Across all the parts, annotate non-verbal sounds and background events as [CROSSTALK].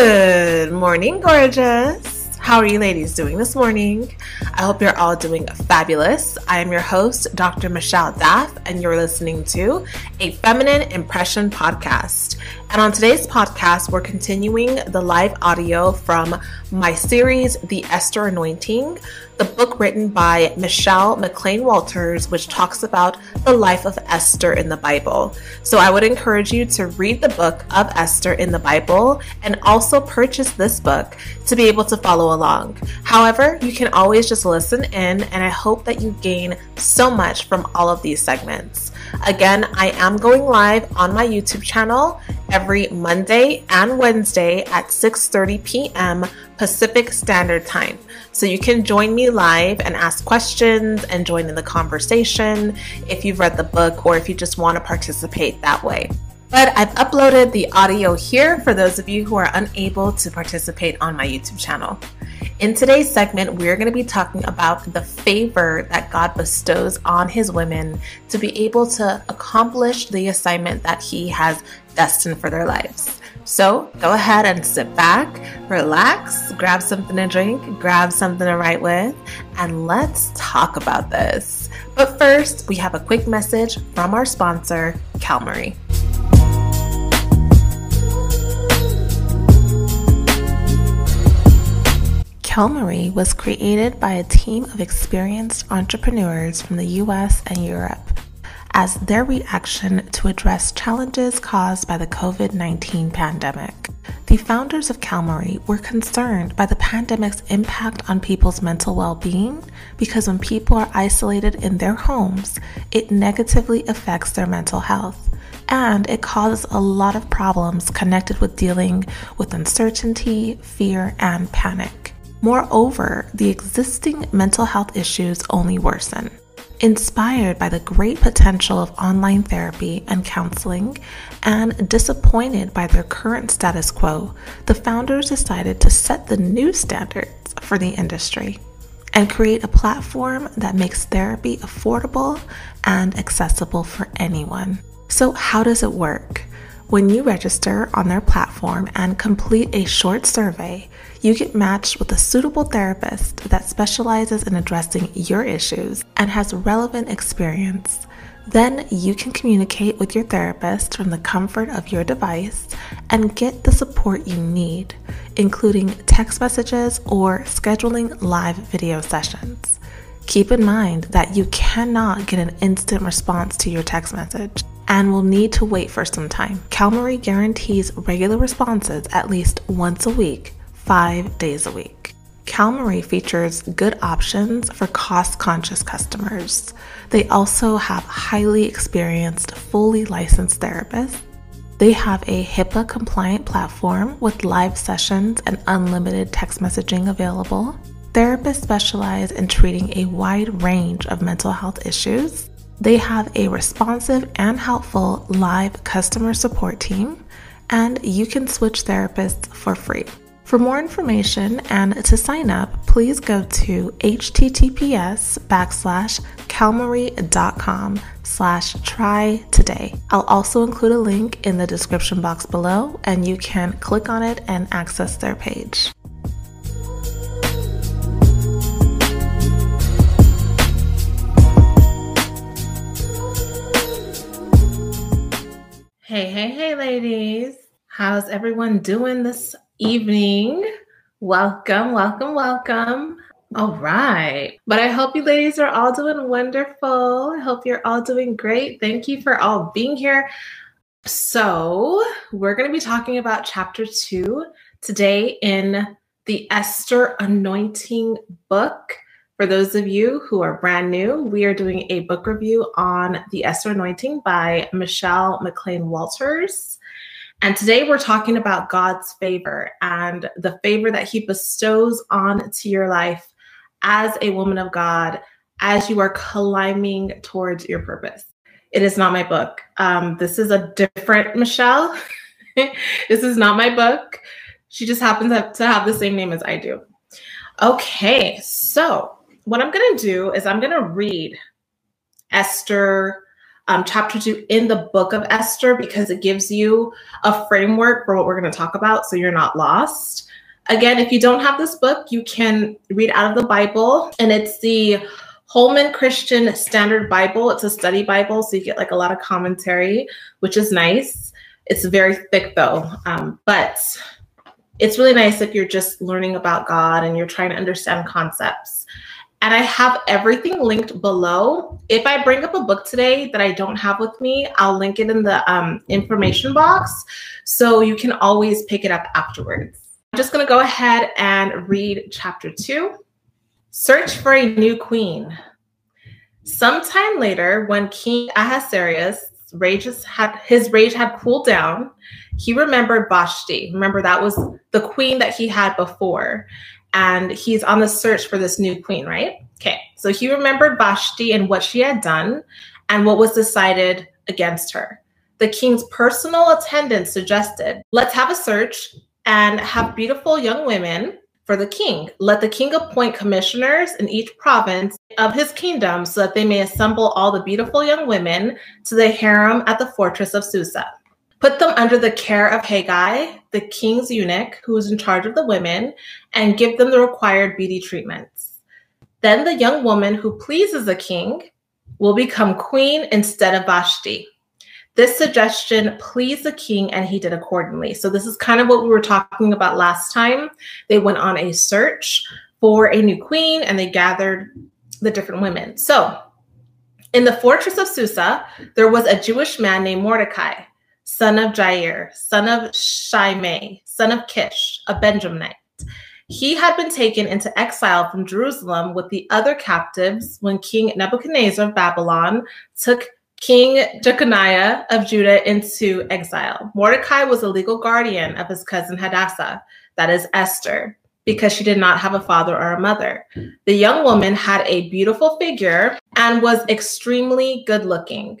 Good morning, gorgeous. How are you ladies doing this morning? I hope you're all doing fabulous. I am your host, Dr. Michelle Daf, and you're listening to a Feminine Impression podcast. And on today's podcast, we're continuing the live audio from my series, The Esther Anointing, the book written by Michelle McClain Walters, which talks about the life of Esther in the Bible. So I would encourage you to read the book of Esther in the Bible and also purchase this book to be able to follow along. However, you can always just listen in, and I hope that you gain so much from all of these segments. Again, I am going live on my YouTube channel every Monday and Wednesday at 6:30 p.m. Pacific Standard Time. So you can join me live and ask questions and join in the conversation if you've read the book or if you just want to participate that way. But I've uploaded the audio here for those of you who are unable to participate on my YouTube channel. In today's segment, we're going to be talking about the favor that God bestows on his women to be able to accomplish the assignment that he has destined for their lives. So go ahead and sit back, relax, grab something to drink, grab something to write with, and let's talk about this. But first, we have a quick message from our sponsor, Calmerry. Calmerry was created by a team of experienced entrepreneurs from the US and Europe as their reaction to address challenges caused by the COVID 19 pandemic. The founders of Calmerry were concerned by the pandemic's impact on people's mental well being because when people are isolated in their homes, it negatively affects their mental health. And it causes a lot of problems connected with dealing with uncertainty, fear, and panic. Moreover, the existing mental health issues only worsen. Inspired by the great potential of online therapy and counseling, and disappointed by their current status quo, the founders decided to set the new standards for the industry and create a platform that makes therapy affordable and accessible for anyone. So, how does it work? When you register on their platform and complete a short survey, you get matched with a suitable therapist that specializes in addressing your issues and has relevant experience. Then you can communicate with your therapist from the comfort of your device and get the support you need, including text messages or scheduling live video sessions. Keep in mind that you cannot get an instant response to your text message and will need to wait for some time. Calmerry guarantees regular responses at least once a week, five days a week. Calmerry features good options for cost conscious customers. They also have highly experienced, fully licensed therapists. They have a HIPAA compliant platform with live sessions and unlimited text messaging available. Therapists specialize in treating a wide range of mental health issues. They have a responsive and helpful live customer support team, and you can switch therapists for free. For more information and to sign up, please go to https backslash calmerry.com slash try today. I'll also include a link in the description box below and you can click on it and access their page. Hey, hey, hey, ladies. How's everyone doing this evening? Welcome, welcome, welcome. All right. But I hope you ladies are all doing wonderful. I hope you're all doing great. Thank you for all being here. So, we're going to be talking about chapter two today in the Esther Anointing book. For those of you who are brand new, we are doing a book review on The Esther Anointing by Michelle McClain Walters. And today we're talking about God's favor and the favor that He bestows on to your life as a woman of God as you are climbing towards your purpose. It is not my book. Um, this is a different Michelle. [LAUGHS] this is not my book. She just happens to have the same name as I do. Okay, so what I'm going to do is I'm going to read Esther um, chapter two in the book of Esther because it gives you a framework for what we're going to talk about so you're not lost. Again, if you don't have this book, you can read out of the Bible, and it's the Holman Christian Standard Bible. It's a study Bible, so you get like a lot of commentary, which is nice. It's very thick though, um, but it's really nice if you're just learning about God and you're trying to understand concepts. And I have everything linked below. If I bring up a book today that I don't have with me, I'll link it in the um, information box so you can always pick it up afterwards. I'm just going to go ahead and read chapter two Search for a new queen. Sometime later, when King Ahasuerus rages had his rage had cooled down, he remembered Vashti. Remember that was the queen that he had before and he's on the search for this new queen, right? Okay, so he remembered Vashti and what she had done and what was decided against her. The king's personal attendant suggested, let's have a search and have beautiful young women for the king. Let the king appoint commissioners in each province of his kingdom so that they may assemble all the beautiful young women to the harem at the fortress of Susa. Put them under the care of Hegai, the king's eunuch, who is in charge of the women, and give them the required beauty treatments. Then the young woman who pleases the king will become queen instead of Vashti. This suggestion pleased the king, and he did accordingly. So, this is kind of what we were talking about last time. They went on a search for a new queen and they gathered the different women. So, in the fortress of Susa, there was a Jewish man named Mordecai son of Jair, son of Shimei, son of Kish, a Benjaminite. He had been taken into exile from Jerusalem with the other captives when King Nebuchadnezzar of Babylon took King Jeconiah of Judah into exile. Mordecai was a legal guardian of his cousin Hadassah, that is Esther, because she did not have a father or a mother. The young woman had a beautiful figure and was extremely good looking.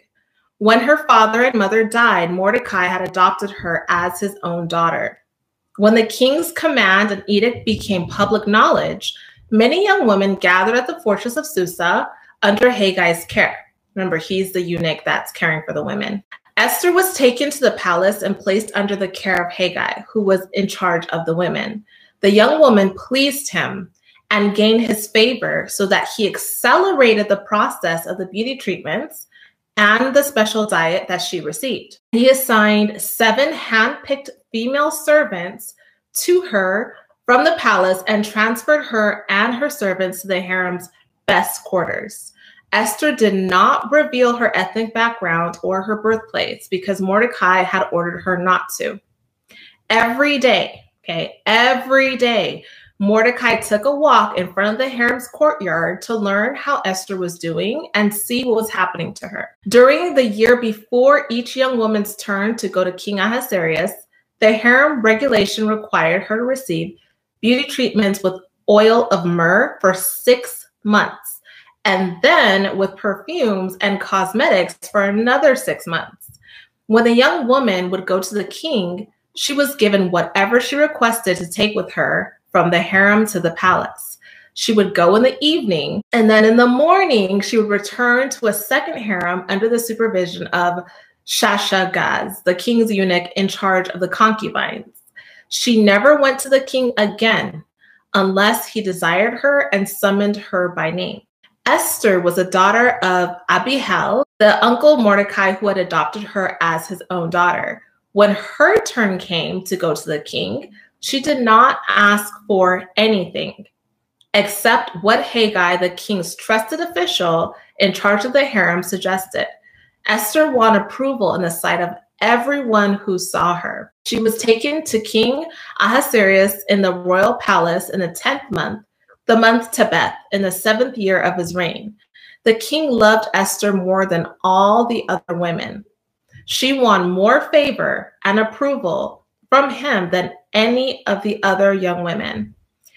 When her father and mother died, Mordecai had adopted her as his own daughter. When the king's command and edict became public knowledge, many young women gathered at the fortress of Susa under Hagai's care. Remember, he's the eunuch that's caring for the women. Esther was taken to the palace and placed under the care of Haggai, who was in charge of the women. The young woman pleased him and gained his favor so that he accelerated the process of the beauty treatments and the special diet that she received. He assigned seven handpicked female servants to her from the palace and transferred her and her servants to the harem's best quarters. Esther did not reveal her ethnic background or her birthplace because Mordecai had ordered her not to. Every day, okay, every day, Mordecai took a walk in front of the harem's courtyard to learn how Esther was doing and see what was happening to her. During the year before each young woman's turn to go to King Ahasuerus, the harem regulation required her to receive beauty treatments with oil of myrrh for six months, and then with perfumes and cosmetics for another six months. When the young woman would go to the king, she was given whatever she requested to take with her from the harem to the palace. She would go in the evening, and then in the morning, she would return to a second harem under the supervision of Shaashgaz, the king's eunuch in charge of the concubines. She never went to the king again unless he desired her and summoned her by name. Esther was a daughter of Abihail, the uncle Mordecai who had adopted her as his own daughter. When her turn came to go to the king, she did not ask for anything except what Hegai, the king's trusted official in charge of the harem, suggested. Esther won approval in the sight of everyone who saw her. She was taken to King Ahasuerus in the royal palace in the 10th month, the month Tebeth, in the seventh year of his reign. The king loved Esther more than all the other women. She won more favor and approval from him than any of the other young women.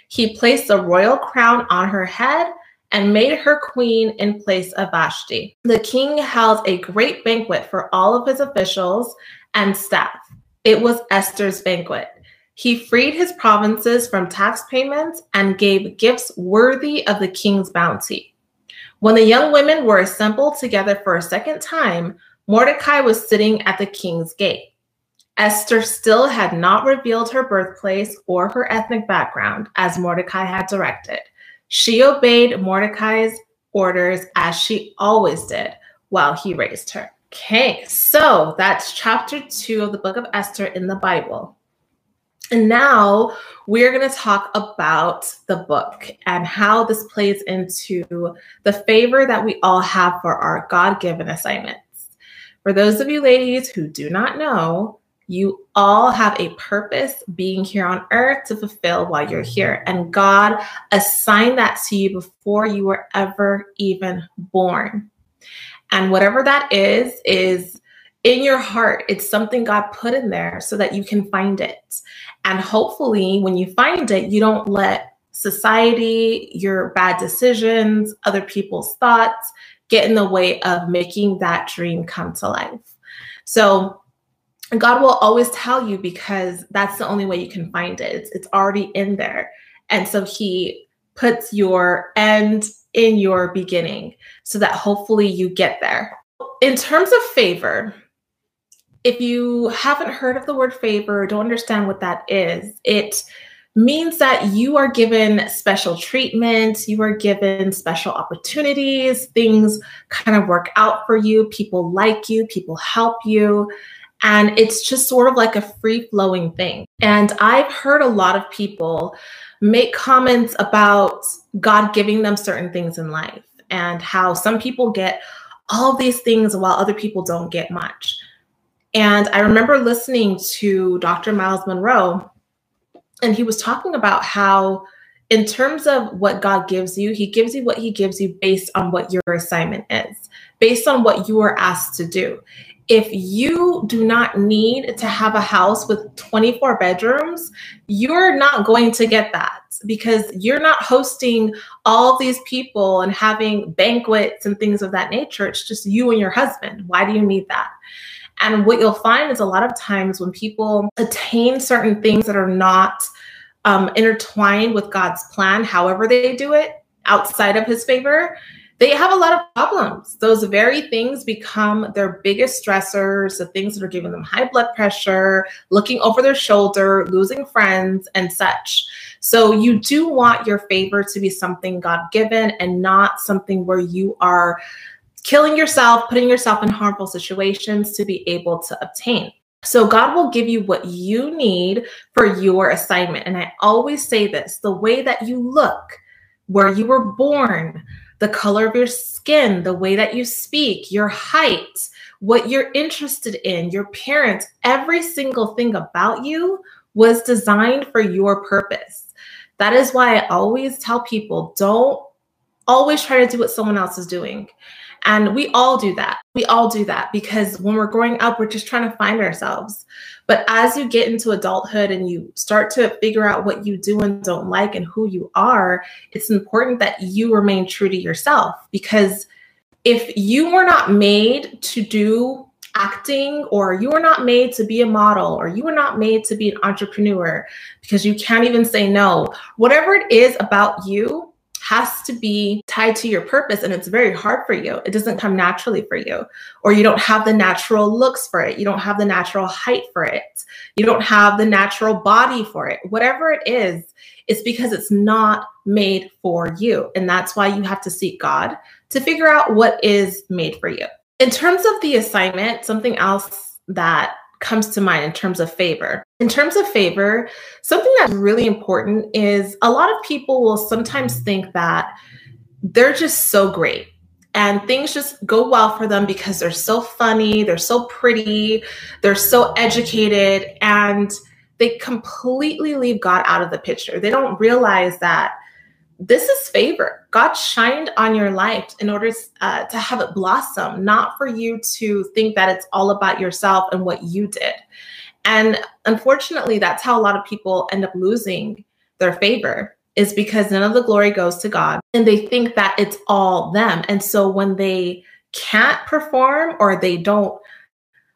He placed a royal crown on her head and made her queen in place of Vashti. The king held a great banquet for all of his officials and staff. It was Esther's banquet. He freed his provinces from tax payments and gave gifts worthy of the king's bounty. When the young women were assembled together for a second time, Mordecai was sitting at the king's gate. Esther still had not revealed her birthplace or her ethnic background as Mordecai had directed. She obeyed Mordecai's orders as she always did while he raised her. Okay, so that's chapter two of the book of Esther in the Bible. And now we're going to talk about the book and how this plays into the favor that we all have for our God given assignments. For those of you ladies who do not know, you all have a purpose being here on earth to fulfill while you're here. And God assigned that to you before you were ever even born. And whatever that is, is in your heart. It's something God put in there so that you can find it. And hopefully, when you find it, you don't let society, your bad decisions, other people's thoughts get in the way of making that dream come to life. So, God will always tell you because that's the only way you can find it. It's, it's already in there. And so He puts your end in your beginning so that hopefully you get there. In terms of favor, if you haven't heard of the word favor, don't understand what that is, it means that you are given special treatment, you are given special opportunities, things kind of work out for you, people like you, people help you. And it's just sort of like a free flowing thing. And I've heard a lot of people make comments about God giving them certain things in life and how some people get all these things while other people don't get much. And I remember listening to Dr. Myles Munroe, and he was talking about how, in terms of what God gives you, He gives you what He gives you based on what your assignment is, based on what you are asked to do. If you do not need to have a house with 24 bedrooms, you're not going to get that because you're not hosting all these people and having banquets and things of that nature. It's just you and your husband. Why do you need that? And what you'll find is a lot of times when people attain certain things that are not um, intertwined with God's plan, however they do it outside of his favor, they have a lot of problems. Those very things become their biggest stressors, the things that are giving them high blood pressure, looking over their shoulder, losing friends, and such. So, you do want your favor to be something God given and not something where you are killing yourself, putting yourself in harmful situations to be able to obtain. So, God will give you what you need for your assignment. And I always say this the way that you look, where you were born, the color of your skin, the way that you speak, your height, what you're interested in, your parents, every single thing about you was designed for your purpose. That is why I always tell people don't always try to do what someone else is doing. And we all do that. We all do that because when we're growing up, we're just trying to find ourselves. But as you get into adulthood and you start to figure out what you do and don't like and who you are, it's important that you remain true to yourself. Because if you were not made to do acting or you were not made to be a model or you were not made to be an entrepreneur because you can't even say no, whatever it is about you, has to be tied to your purpose and it's very hard for you. It doesn't come naturally for you, or you don't have the natural looks for it. You don't have the natural height for it. You don't have the natural body for it. Whatever it is, it's because it's not made for you. And that's why you have to seek God to figure out what is made for you. In terms of the assignment, something else that comes to mind in terms of favor. In terms of favor, something that's really important is a lot of people will sometimes think that they're just so great and things just go well for them because they're so funny, they're so pretty, they're so educated, and they completely leave God out of the picture. They don't realize that this is favor. God shined on your life in order uh, to have it blossom, not for you to think that it's all about yourself and what you did. And unfortunately, that's how a lot of people end up losing their favor is because none of the glory goes to God and they think that it's all them. And so when they can't perform or they don't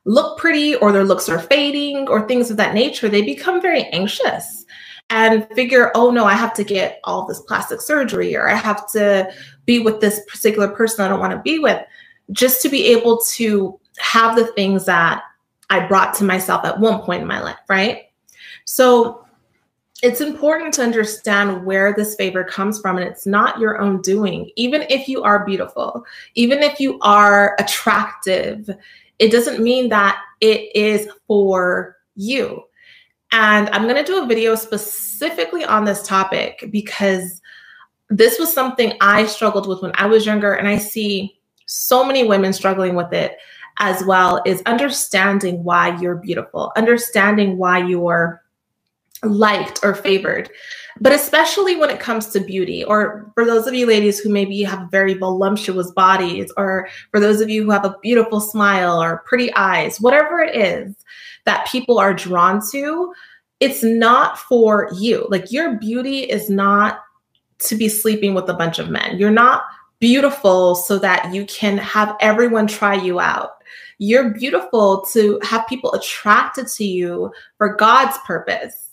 look pretty or their looks are fading or things of that nature, they become very anxious and figure, oh no, I have to get all this plastic surgery or I have to be with this particular person I don't want to be with just to be able to have the things that I brought to myself at one point in my life, right? So it's important to understand where this favor comes from, and it's not your own doing. Even if you are beautiful, even if you are attractive, it doesn't mean that it is for you. And I'm going to do a video specifically on this topic because this was something I struggled with when I was younger, and I see so many women struggling with it as well is understanding why you're beautiful, understanding why you're liked or favored. But especially when it comes to beauty, or for those of you ladies who maybe have very voluptuous bodies, or for those of you who have a beautiful smile or pretty eyes, whatever it is that people are drawn to, it's not for you. Like your beauty is not to be sleeping with a bunch of men. You're not beautiful so that you can have everyone try you out. You're beautiful to have people attracted to you for God's purpose.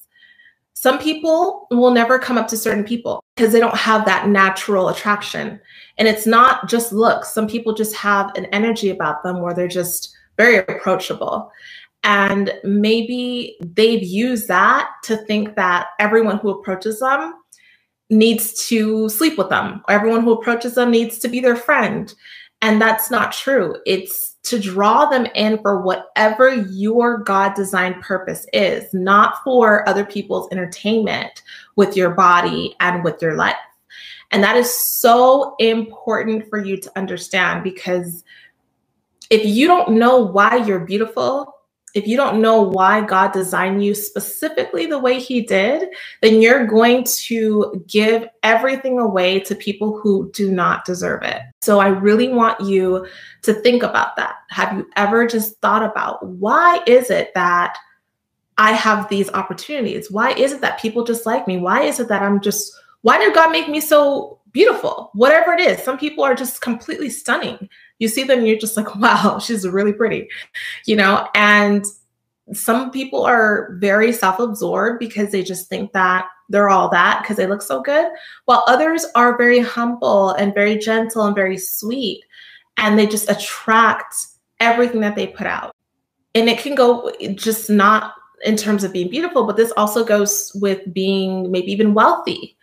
Some people will never come up to certain people because they don't have that natural attraction. And it's not just looks. Some people just have an energy about them where they're just very approachable. And maybe they've used that to think that everyone who approaches them needs to sleep with them. or Everyone who approaches them needs to be their friend. And that's not true. It's to draw them in for whatever your God designed purpose is, not for other people's entertainment with your body and with your life. And that is so important for you to understand because if you don't know why you're beautiful, if you don't know why God designed you specifically the way He did, then you're going to give everything away to people who do not deserve it. So I really want you to think about that. Have you ever just thought about why is it that I have these opportunities? Why is it that people just like me? Why is it that I'm just, why did God make me so beautiful? Whatever it is, some people are just completely stunning you see them you're just like [LAUGHS] wow she's really pretty you know? And some people are very self-absorbed because they just think that they're all that because they look so good while others are very humble and very gentle and very sweet and they just attract everything that they put out. And it can go just not in terms of being beautiful but this also goes with being maybe even wealthy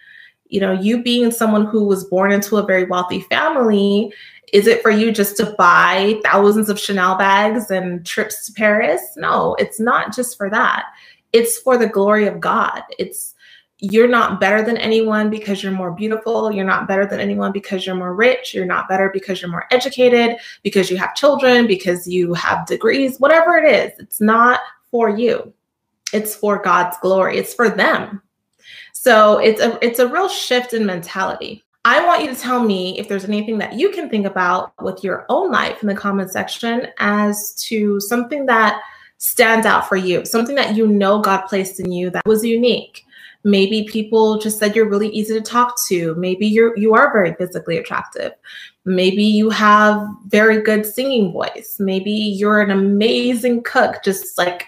you know you being someone who was born into a very wealthy family is it for you just to buy thousands of Chanel bags and trips to Paris? No, it's not just for that. It's for the glory of God. It's you're not better than anyone because you're more beautiful. You're not better than anyone because you're more rich. You're not better because you're more educated, because you have children, because you have degrees, whatever it is. It's not for you. It's for God's glory. It's for them. So it's a it's a real shift in mentality. I want you to tell me if there's anything that you can think about with your own life in the comment section as to something that stands out for you, something that you know God placed in you that was unique. Maybe people just said you're really easy to talk to. Maybe you're you are very physically attractive. Maybe you have very good singing voice. Maybe you're an amazing cook, just like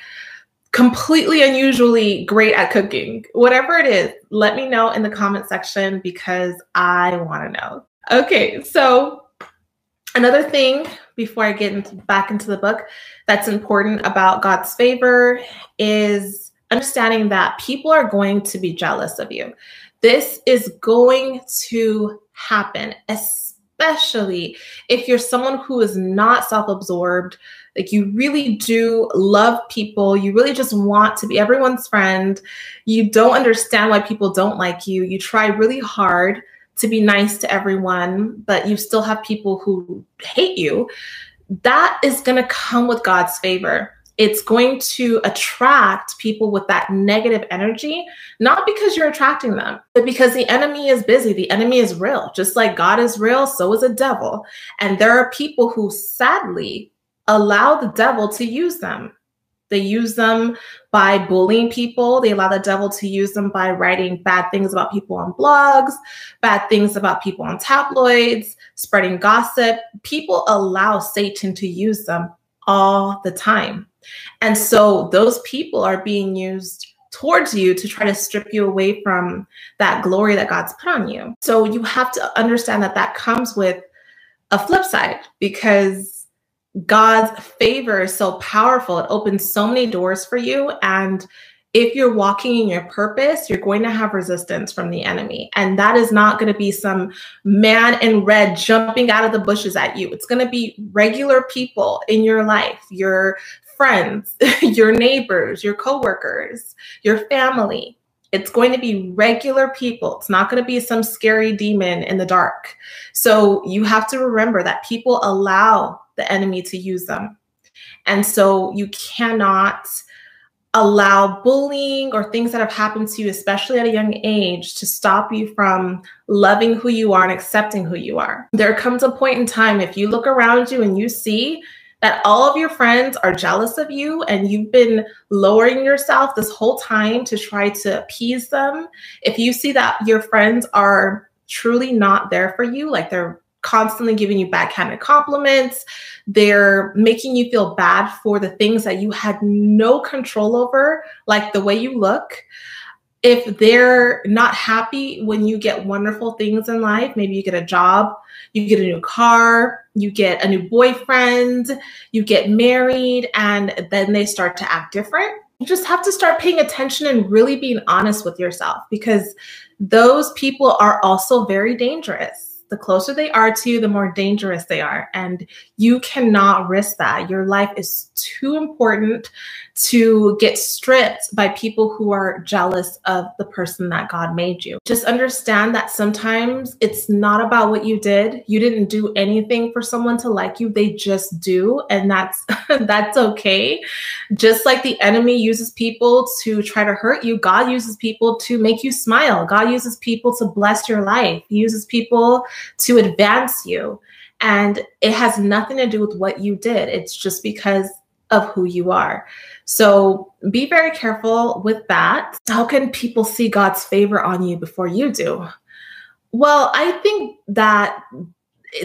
completely unusually great at cooking. Whatever it is, let me know in the comment section because I want to know. Okay, so another thing before I get into, back into the book that's important about God's favor is understanding that people are going to be jealous of you. This is going to happen, especially if you're someone who is not self absorbed like you really do love people. You really just want to be everyone's friend. You don't understand why people don't like you. You try really hard to be nice to everyone, but you still have people who hate you. That is going to come with God's favor. It's going to attract people with that negative energy, not because you're attracting them, but because the enemy is busy. The enemy is real. Just like God is real, so is a devil. And there are people who sadly allow the devil to use them. They use them by bullying people. They allow the devil to use them by writing bad things about people on blogs, bad things about people on tabloids, spreading gossip. People allow Satan to use them all the time. And so those people are being used towards you to try to strip you away from that glory that God's put on you. So you have to understand that that comes with a flip side because God's favor is so powerful. It opens so many doors for you. And if you're walking in your purpose, you're going to have resistance from the enemy. And that is not going to be some man in red jumping out of the bushes at you. It's going to be regular people in your life, your friends, [LAUGHS] your neighbors, your coworkers, your family. It's going to be regular people. It's not going to be some scary demon in the dark. So you have to remember that people allow the enemy to use them. And so you cannot allow bullying or things that have happened to you, especially at a young age, to stop you from loving who you are and accepting who you are. There comes a point in time, if you look around you and you see that all of your friends are jealous of you and you've been lowering yourself this whole time to try to appease them, if you see that your friends are truly not there for you, like they're constantly giving you backhanded compliments. They're making you feel bad for the things that you had no control over, like the way you look. If they're not happy when you get wonderful things in life, maybe you get a job, you get a new car, you get a new boyfriend, you get married, and then they start to act different. You just have to start paying attention and really being honest with yourself because those people are also very dangerous the closer they are to you, the more dangerous they are. And you cannot risk that. Your life is too important to get stripped by people who are jealous of the person that God made you. Just understand that sometimes it's not about what you did. You didn't do anything for someone to like you. They just do, and that's [LAUGHS] that's okay. Just like the enemy uses people to try to hurt you, God uses people to make you smile. God uses people to bless your life. He uses people to advance you. And it has nothing to do with what you did. It's just because of who you are. So be very careful with that. How can people see God's favor on you before you do? Well, I think that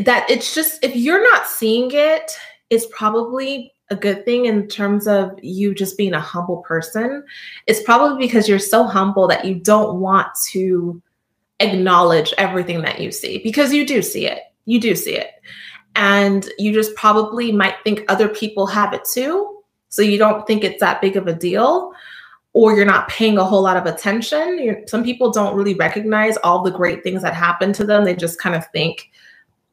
that it's just if you're not seeing it, it's probably a good thing in terms of you just being a humble person. It's probably because you're so humble that you don't want to acknowledge everything that you see because you do see it. You do see it. And you just probably might think other people have it too so you don't think it's that big of a deal or you're not paying a whole lot of attention. You're, some people don't really recognize all the great things that happen to them. They just kind of think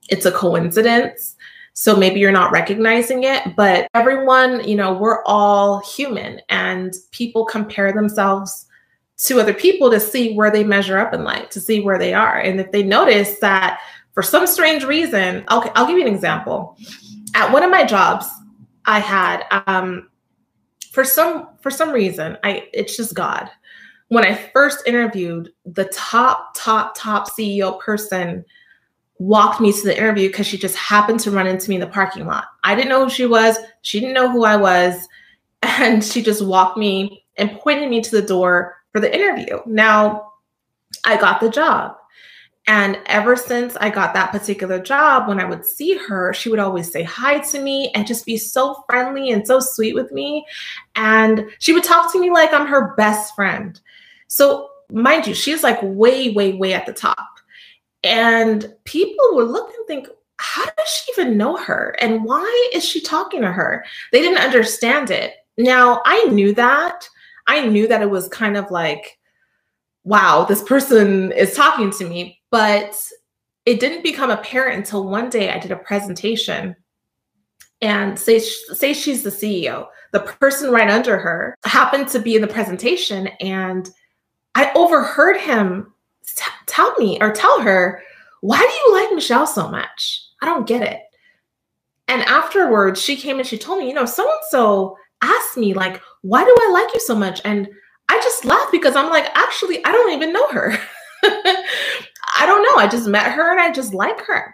it's a coincidence. So maybe you're not recognizing it, but everyone, you know, we're all human and people compare themselves to other people to see where they measure up in life, to see where they are. And if they notice that for some strange reason, okay, I'll give you an example. At one of my jobs, I had um, for some for some reason I it's just God. When I first interviewed, the top top top CEO person walked me to the interview because she just happened to run into me in the parking lot. I didn't know who she was. She didn't know who I was, [LAUGHS] and she just walked me and pointed me to the door for the interview. Now, I got the job. And ever since I got that particular job, when I would see her, she would always say hi to me and just be so friendly and so sweet with me. And she would talk to me like I'm her best friend. So, mind you, she's like way, way, way at the top. And people would look and think, how does she even know her? And why is she talking to her? They didn't understand it. Now, I knew that. I knew that it was kind of like, wow, this person is talking to me. But it didn't become apparent until one day I did a presentation and say say she's the CEO. The person right under her happened to be in the presentation and I overheard him t- tell me or tell her, "Why do you like Michelle so much? I don't get it." And afterwards, she came and she told me, "You know, so and so asked me like, "Why do I like you so much?" And I just laughed because I'm like, "Actually, I don't even know her." [LAUGHS] I don't know. I just met her and I just like her.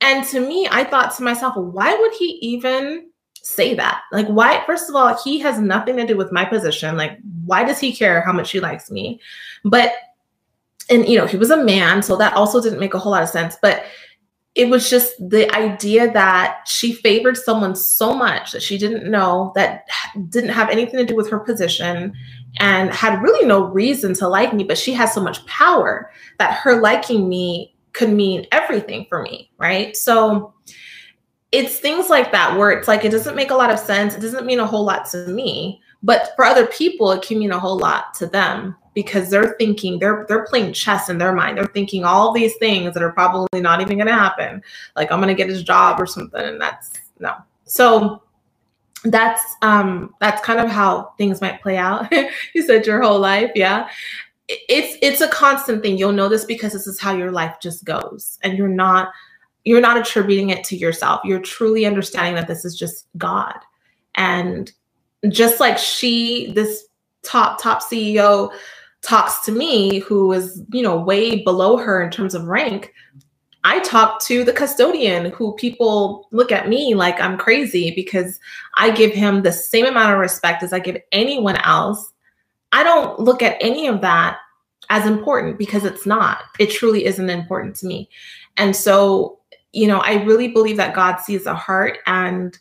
And to me, I thought to myself, why would he even say that? Like, why? First of all, he has nothing to do with my position. Like, why does he care how much she likes me? But, and you know, he was a man, so that also didn't make a whole lot of sense. But it was just the idea that she favored someone so much that she didn't know that didn't have anything to do with her position and had really no reason to like me, but she has so much power that her liking me could mean everything for me, right? So it's things like that where it's like it doesn't make a lot of sense. It doesn't mean a whole lot to me, but for other people, it can mean a whole lot to them because they're thinking they're they're playing chess in their mind. They're thinking all these things that are probably not even going to happen. Like I'm going to get his job or something, and that's no. So that's um that's kind of how things might play out. [LAUGHS] you said your whole life, yeah. It's it's a constant thing. You'll know this because this is how your life just goes, and you're not you're not attributing it to yourself. You're truly understanding that this is just God, and just like she, this top top CEO talks to me who is, you know, way below her in terms of rank, I talk to the custodian who people look at me like I'm crazy because I give him the same amount of respect as I give anyone else. I don't look at any of that as important because it's not. It truly isn't important to me. And so, you know, I really believe that God sees the heart and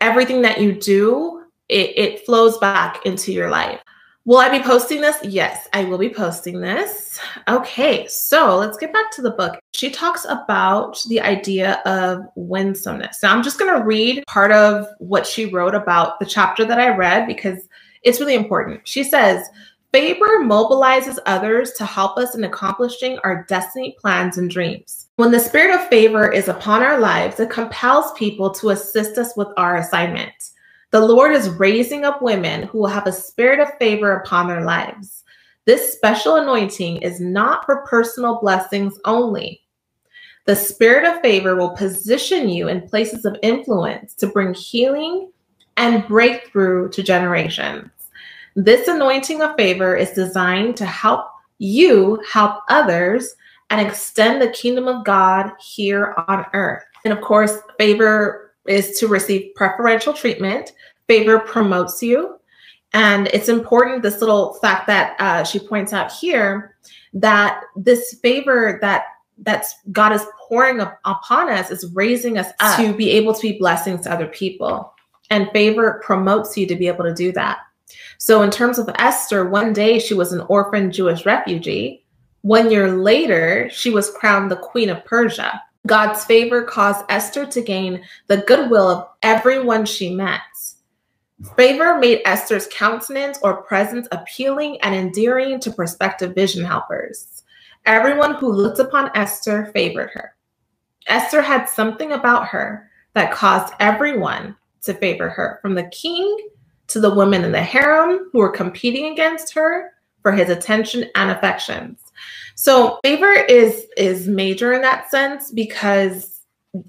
everything that you do, it, it flows back into your life. Will I be posting this? Yes, I will be posting this. Okay, so let's get back to the book. She talks about the idea of winsomeness. Now, I'm just going to read part of what she wrote about the chapter that I read because it's really important. She says, Favor mobilizes others to help us in accomplishing our destiny plans and dreams. When the spirit of favor is upon our lives, it compels people to assist us with our assignment. The Lord is raising up women who will have a spirit of favor upon their lives. This special anointing is not for personal blessings only. The spirit of favor will position you in places of influence to bring healing and breakthrough to generations. This anointing of favor is designed to help you help others and extend the kingdom of God here on earth. And of course, favor is to receive preferential treatment. Favor promotes you. And it's important, this little fact that uh, she points out here, that this favor that that's God is pouring up upon us is raising us up to be able to be blessings to other people. And favor promotes you to be able to do that. So, in terms of Esther, one day she was an orphan Jewish refugee. One year later, she was crowned the Queen of Persia. God's favor caused Esther to gain the goodwill of everyone she met. Favor made Esther's countenance or presence appealing and endearing to prospective vision helpers. Everyone who looked upon Esther favored her. Esther had something about her that caused everyone to favor her, from the king to the women in the harem who were competing against her for his attention and affections. So favor is is major in that sense because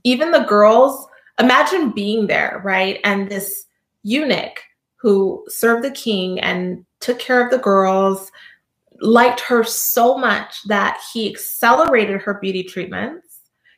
even the girls imagine being there, right? And this eunuch who served the king and took care of the girls liked her so much that he accelerated her beauty treatments.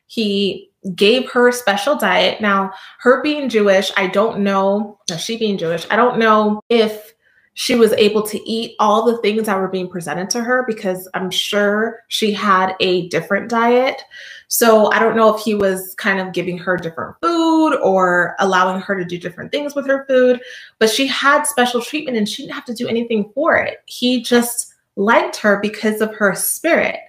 He gave her special diet. Now, her being Jewish, I don't know, she being Jewish, I don't know if she was able to eat all the things that were being presented to her because I'm sure she had a different diet. So I don't know if he was kind of giving her different food or allowing her to do different things with her food, but she had special treatment and she didn't have to do anything for it. He just liked her because of her spirit.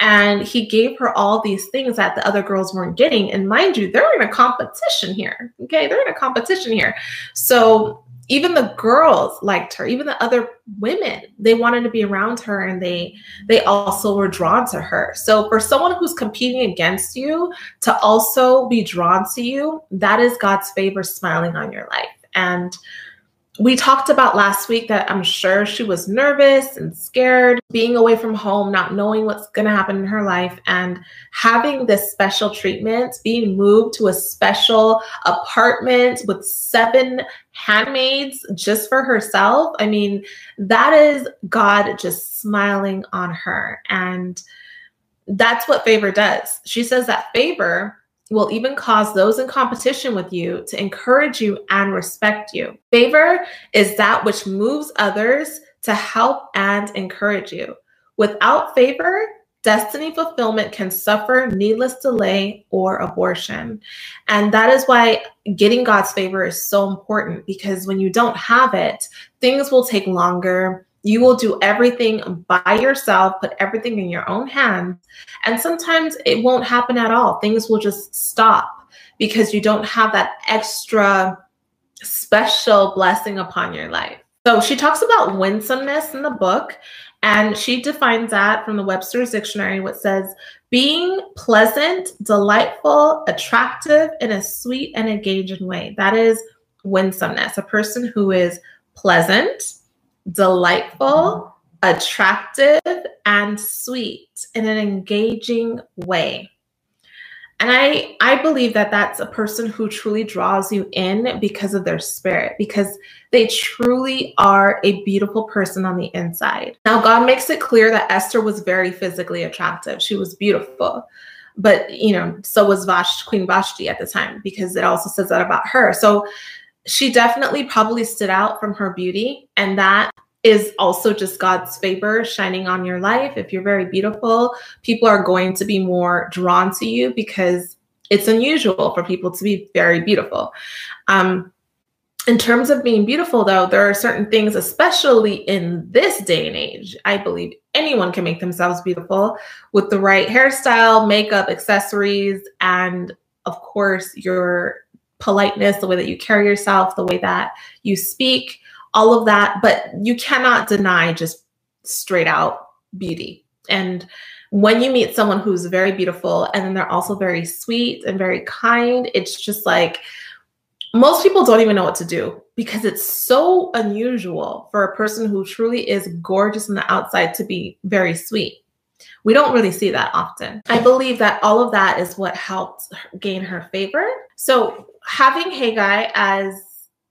And he gave her all these things that the other girls weren't getting. And mind you, they're in a competition here. Okay. They're in a competition here. So even the girls liked her even the other women they wanted to be around her and they they also were drawn to her. So for someone who's competing against you to also be drawn to you that is god's favor smiling on your life. And we talked about last week that I'm sure she was nervous and scared, being away from home, not knowing what's going to happen in her life, and having this special treatment, being moved to a special apartment with seven handmaids just for herself. I mean, that is God just smiling on her. And that's what favor does. She says that favor will even cause those in competition with you to encourage you and respect you. Favor is that which moves others to help and encourage you. Without favor, destiny fulfillment can suffer needless delay or abortion. And that is why getting God's favor is so important because when you don't have it, things will take longer you will do everything by yourself, put everything in your own hands. And sometimes it won't happen at all. Things will just stop. because you don't have that extra special blessing upon your life. So she talks about winsomeness in the book, and she defines that from the Webster's Dictionary, what says being pleasant, delightful, attractive in a sweet and engaging way. That is winsomeness, a person who is pleasant, delightful, attractive, and sweet in an engaging way. And I I believe that that's a person who truly draws you in because of their spirit because they truly are a beautiful person on the inside. Now God makes it clear that Esther was very physically attractive. She was beautiful. But, you know, so was Vash, Queen Vashti at the time because it also says that about her. So she definitely probably stood out from her beauty and that is also just God's favor shining on your life. If you're very beautiful, people are going to be more drawn to you because it's unusual for people to be very beautiful. Um, in terms of being beautiful, though, there are certain things, especially in this day and age, I believe anyone can make themselves beautiful with the right hairstyle, makeup, accessories, and of course, your politeness, the way that you carry yourself, the way that you speak all of that, but you cannot deny just straight out beauty. And when you meet someone who's very beautiful and then they're also very sweet and very kind, it's just like most people don't even know what to do because it's so unusual for a person who truly is gorgeous on the outside to be very sweet. We don't really see that often. I believe that all of that is what helped gain her favor. So, having Hegai as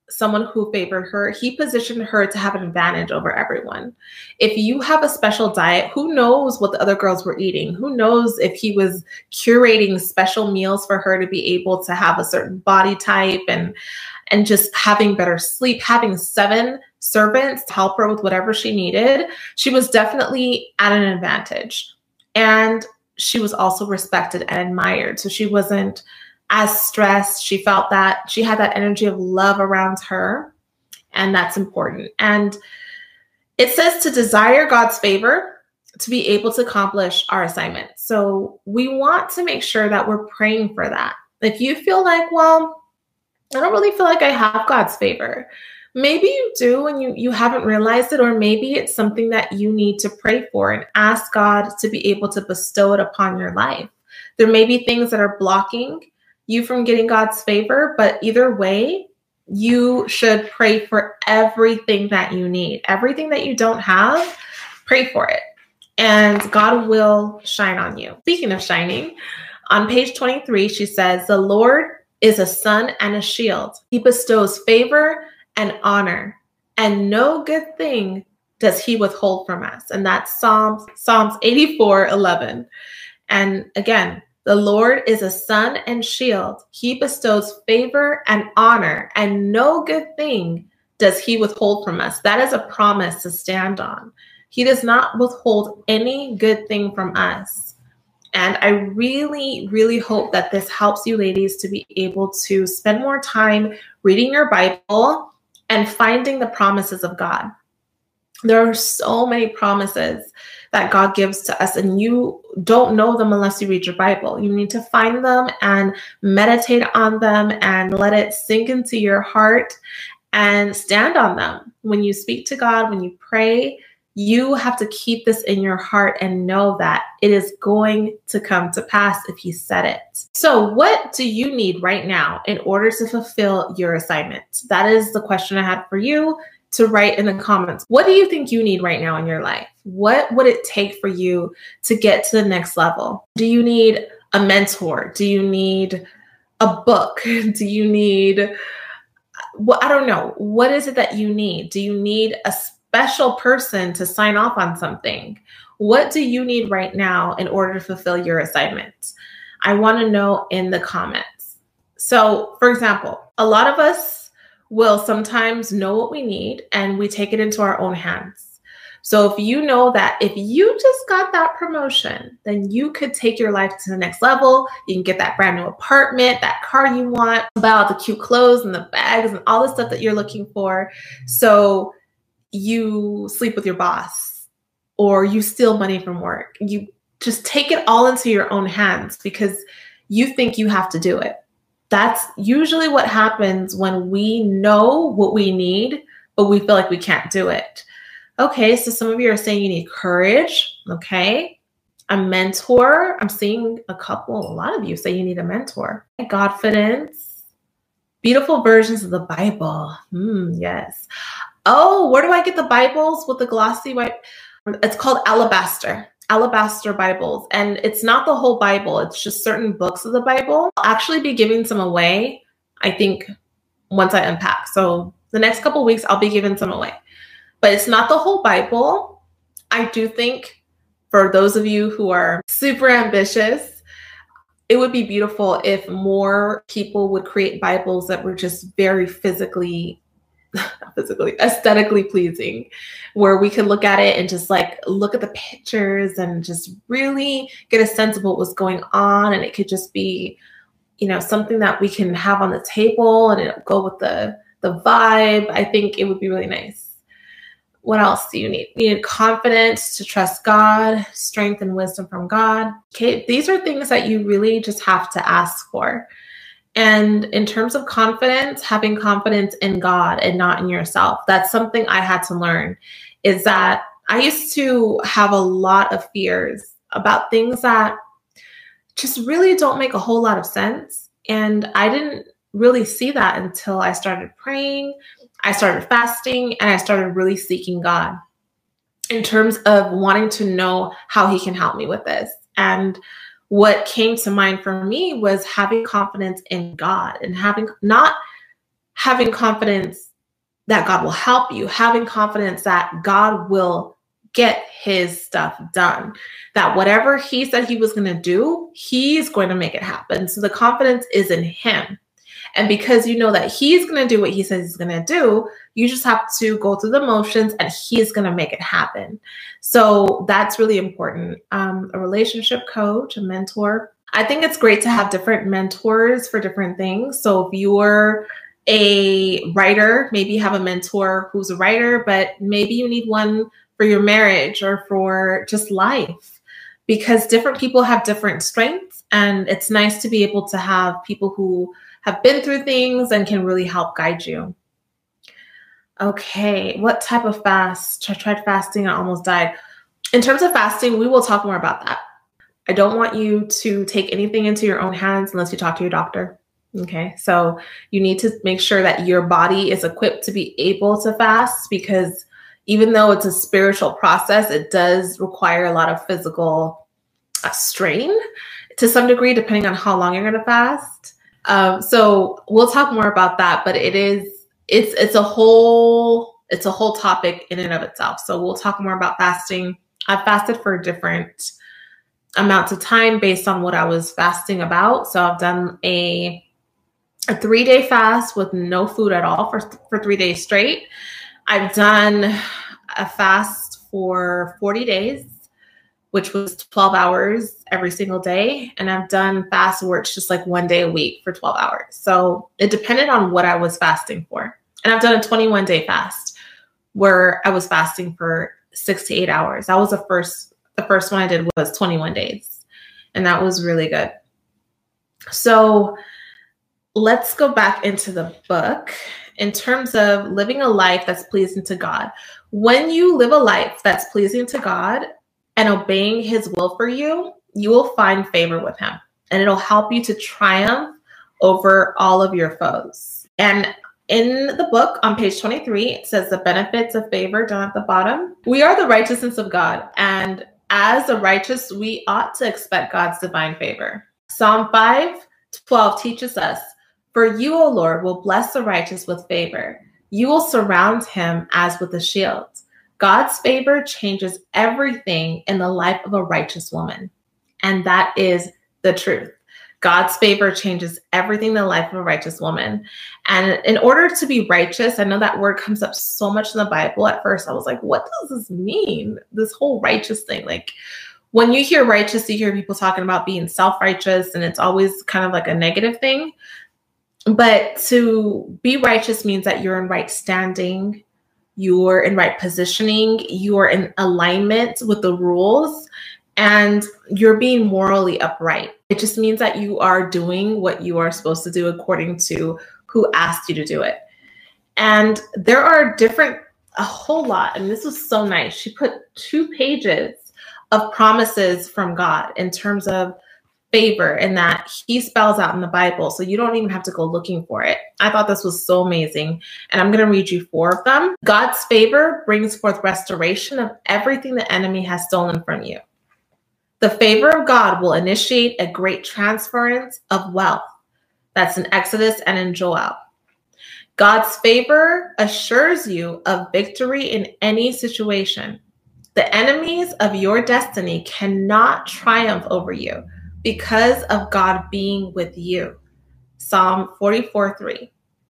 someone who favored her, he positioned her to have an advantage over everyone. If you have a special diet, who knows what the other girls were eating? Who knows if he was curating special meals for her to be able to have a certain body type and and just having better sleep, having seven servants to help her with whatever she needed. She was definitely at an advantage. And she was also respected and admired. So she wasn't as stressed. She felt that she had that energy of love around her, and that's important. And it says to desire God's favor to be able to accomplish our assignment. So we want to make sure that we're praying for that. If you feel like, well, I don't really feel like I have God's favor. Maybe you do and you you haven't realized it or maybe it's something that you need to pray for and ask God to be able to bestow it upon your life. There may be things that are blocking you from getting God's favor, but either way, you should pray for everything that you need. Everything that you don't have, pray for it. And God will shine on you. Speaking of shining, on page 23, she says, The Lord is a sun and a shield. He bestows favor and honor, and no good thing does he withhold from us. And that's Psalms, Psalms 84 11. And again, the Lord is a sun and shield. He bestows favor and honor, and no good thing does he withhold from us. That is a promise to stand on. He does not withhold any good thing from us. And I really, really hope that this helps you ladies to be able to spend more time reading your Bible and finding the promises of God. There are so many promises that God gives to us, and you don't know them unless you read your Bible. You need to find them and meditate on them and let it sink into your heart and stand on them. When you speak to God, when you pray, you have to keep this in your heart and know that it is going to come to pass if He said it. So, what do you need right now in order to fulfill your assignment? That is the question I had for you to write in the comments. What do you think you need right now in your life? What would it take for you to get to the next level? Do you need a mentor? Do you need a book? [LAUGHS] Do you need well, I don't know. What is it that you need? Do you need a special person to sign off on something? What do you need right now in order to fulfill your assignment? I want to know in the comments. So, for example, a lot of us will sometimes know what we need and we take it into our own hands. So if you know that if you just got that promotion, then you could take your life to the next level. You can get that brand new apartment, that car you want, buy all the cute clothes and the bags and all the stuff that you're looking for. So you sleep with your boss or you steal money from work. You just take it all into your own hands because you think you have to do it. That's usually what happens when we know what we need, but we feel like we can't do it. Okay, so some of you are saying you need courage. Okay. A mentor. I'm seeing a couple, a lot of you say you need a mentor. Confidence. Beautiful versions of the Bible. Mm, yes. Oh, where do I get the Bibles with the glossy white? It's called Alabaster. Alabaster Bibles. And it's not the whole Bible, it's just certain books of the Bible. I'll actually be giving some away, I think, once I unpack. So the next couple weeks, I'll be giving some away. But it's not the whole Bible. I do think for those of you who are super ambitious, it would be beautiful if more people would create Bibles that were just very physically [LAUGHS] physically aesthetically pleasing where we could look at it and just like look at the pictures and just really get a sense of what was going on. And it could just be you know something that we can have on the table and it'll go with the the vibe. I think it would be really nice. What else do you need? You need confidence to trust god strength and wisdom from god. Okay these are things that you really just have to ask for and in terms of confidence, having confidence in God and not in yourself, that's something I had to learn is that I used to have a lot of fears about things that just really don't make a whole lot of sense. And I didn't really see that until I started praying, I started fasting, and I started really seeking God in terms of wanting to know how He can help me with this. And what came to mind for me was having confidence in God and having not having confidence that God will help you, having confidence that God will get his stuff done. That whatever he said he was going to do, he's going to make it happen. So the confidence is in him. And because you know that he's going to do what he says he's going to do, you just have to go through the motions and he's going to make it happen. So that's really important. Um, a relationship coach, a mentor. I think it's great to have different mentors for different things. So if you're a writer, maybe have a mentor who's a writer, but maybe you need one for your marriage or for just life because different people have different strengths. And it's nice to be able to have people who have been through things and can really help guide you. Okay, what type of fast? I tried fasting, I almost died. In terms of fasting, we will talk more about that. I don't want you to take anything into your own hands unless you talk to your doctor. Okay, so you need to make sure that your body is equipped to be able to fast because even though it's a spiritual process, it does require a lot of physical uh, strain to some degree, depending on how long you're going to fast. Um, so we'll talk more about that, but it is it's it's a whole it's a whole topic in and of itself. So we'll talk more about fasting. I've fasted for different amounts of time based on what I was fasting about. So I've done a a three day fast with no food at all for for three days straight. I've done a fast for 40 days which was 12 hours every single day. And I've done fast where it's just like one day a week for 12 hours. So it depended on what I was fasting for. And I've done a 21 day fast where I was fasting for six to eight hours. That was the first, the first one I did was 21 days. And that was really good. So let's go back into the book in terms of living a life that's pleasing to God. When you live a life that's pleasing to God, and obeying his will for you, you will find favor with him and it'll help you to triumph over all of your foes. And in the book on page 23, it says the benefits of favor down at the bottom. We are the righteousness of God, and as the righteous, we ought to expect God's divine favor. Psalm 5 12 teaches us, For you, O Lord, will bless the righteous with favor. You will surround him as with a shield. God's favor changes everything in the life of a righteous woman. And that is the truth. God's favor changes everything in the life of a righteous woman. And in order to be righteous, I know that word comes up so much in the Bible. At first, I was like, what does this mean? This whole righteous thing. Like, when you hear righteous, you hear people talking about being self righteous, and it's always kind of like a negative thing. But to be righteous means that you're in right standing, you're in right positioning, you're in alignment with the rules, and you're being morally upright. It just means that you are doing what you are supposed to do according to who asked you to do it. And there are different, a whole lot. And this was so nice. She put two pages of promises from God in terms of favor and that he spells out in the Bible. So you don't even have to go looking for it. I thought this was so amazing. And I'm going to read you four of them. God's favor brings forth restoration of everything the enemy has stolen from you. The favor of God will initiate a great transference of wealth. That's in Exodus and in Joel. God's favor assures you of victory in any situation. The enemies of your destiny cannot triumph over you because of God being with you. Psalm 44 3.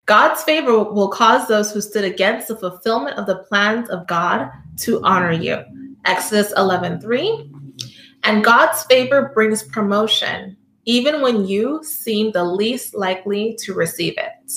God's favor will cause those who stood against the fulfillment of the plans of God to honor you. Exodus 11 3. And God's favor brings promotion, even when you seem the least likely to receive it.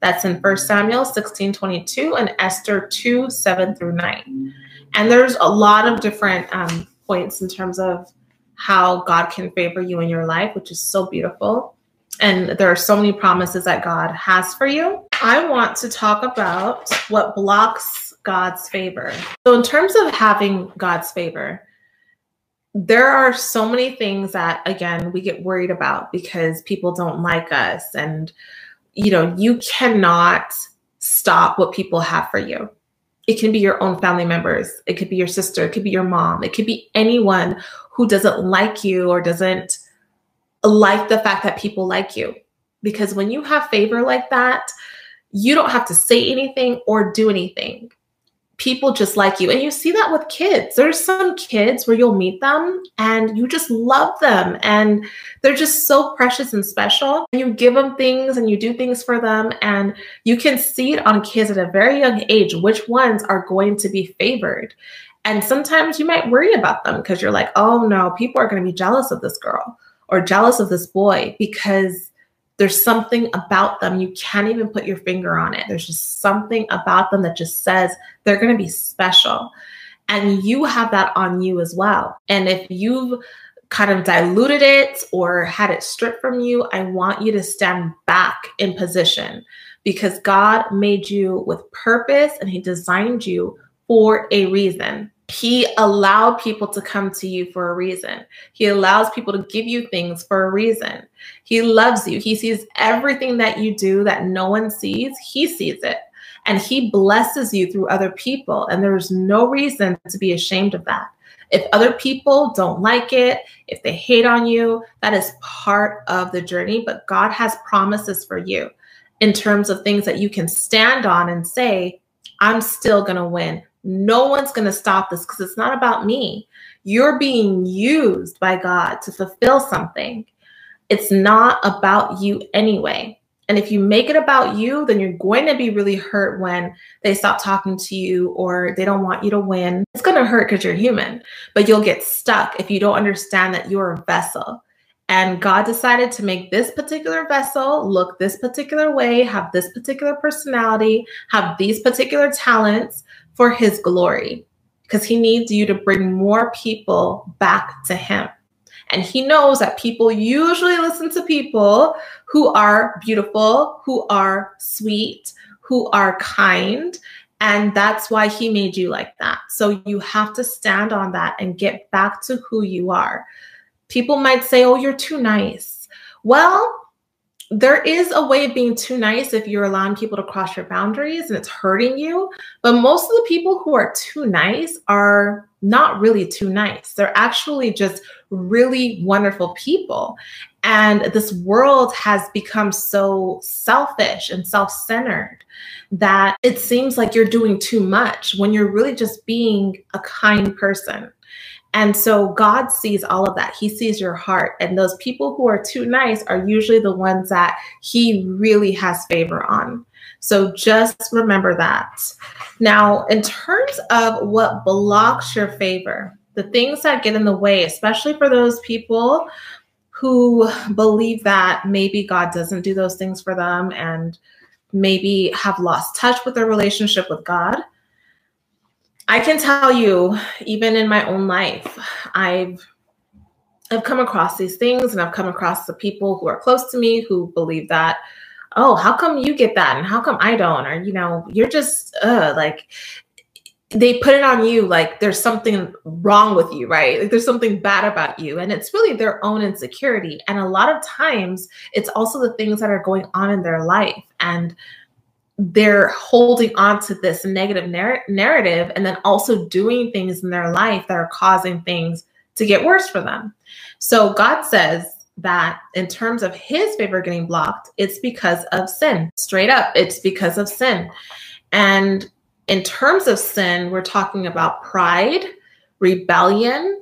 That's in 1 Samuel 16 22 and Esther 2 7 through 9. And there's a lot of different um, points in terms of how God can favor you in your life, which is so beautiful. And there are so many promises that God has for you. I want to talk about what blocks God's favor. So, in terms of having God's favor, there are so many things that, again, we get worried about because people don't like us. And, you know, you cannot stop what people have for you. It can be your own family members, it could be your sister, it could be your mom, it could be anyone who doesn't like you or doesn't like the fact that people like you. Because when you have favor like that, you don't have to say anything or do anything. People just like you. And you see that with kids. There's some kids where you'll meet them and you just love them and they're just so precious and special. And you give them things and you do things for them. And you can see it on kids at a very young age which ones are going to be favored. And sometimes you might worry about them because you're like, oh no, people are going to be jealous of this girl or jealous of this boy because there's something about them. You can't even put your finger on it. There's just something about them that just says they're going to be special. And you have that on you as well. And if you've kind of diluted it or had it stripped from you, I want you to stand back in position because God made you with purpose and He designed you for a reason. He allowed people to come to you for a reason. He allows people to give you things for a reason. He loves you. He sees everything that you do that no one sees. He sees it. And he blesses you through other people. And there's no reason to be ashamed of that. If other people don't like it, if they hate on you, that is part of the journey. But God has promises for you in terms of things that you can stand on and say, I'm still going to win. No one's going to stop this because it's not about me. You're being used by God to fulfill something. It's not about you anyway. And if you make it about you, then you're going to be really hurt when they stop talking to you or they don't want you to win. It's going to hurt because you're human, but you'll get stuck if you don't understand that you're a vessel. And God decided to make this particular vessel look this particular way, have this particular personality, have these particular talents for his glory because he needs you to bring more people back to him. And he knows that people usually listen to people who are beautiful, who are sweet, who are kind. And that's why he made you like that. So you have to stand on that and get back to who you are. People might say, oh, you're too nice. Well, there is a way of being too nice if you're allowing people to cross your boundaries and it's hurting you. But most of the people who are too nice are not really too nice. They're actually just really wonderful people. And this world has become so selfish and self centered that it seems like you're doing too much when you're really just being a kind person. And so God sees all of that. He sees your heart. And those people who are too nice are usually the ones that He really has favor on. So just remember that. Now, in terms of what blocks your favor, the things that get in the way, especially for those people who believe that maybe God doesn't do those things for them and maybe have lost touch with their relationship with God I can tell you, even in my own life, I've I've come across these things and I've come across the people who are close to me who believe that, oh, how come you get that and how come I don't? Or, you know, you're just uh like they put it on you like there's something wrong with you, right? Like there's something bad about you. And it's really their own insecurity. And a lot of times it's also the things that are going on in their life. And they're holding on to this negative narr- narrative and then also doing things in their life that are causing things to get worse for them. So God says that in terms of his favor getting blocked, it's because of sin. Straight up, it's because of sin. And in terms of sin, we're talking about pride, rebellion,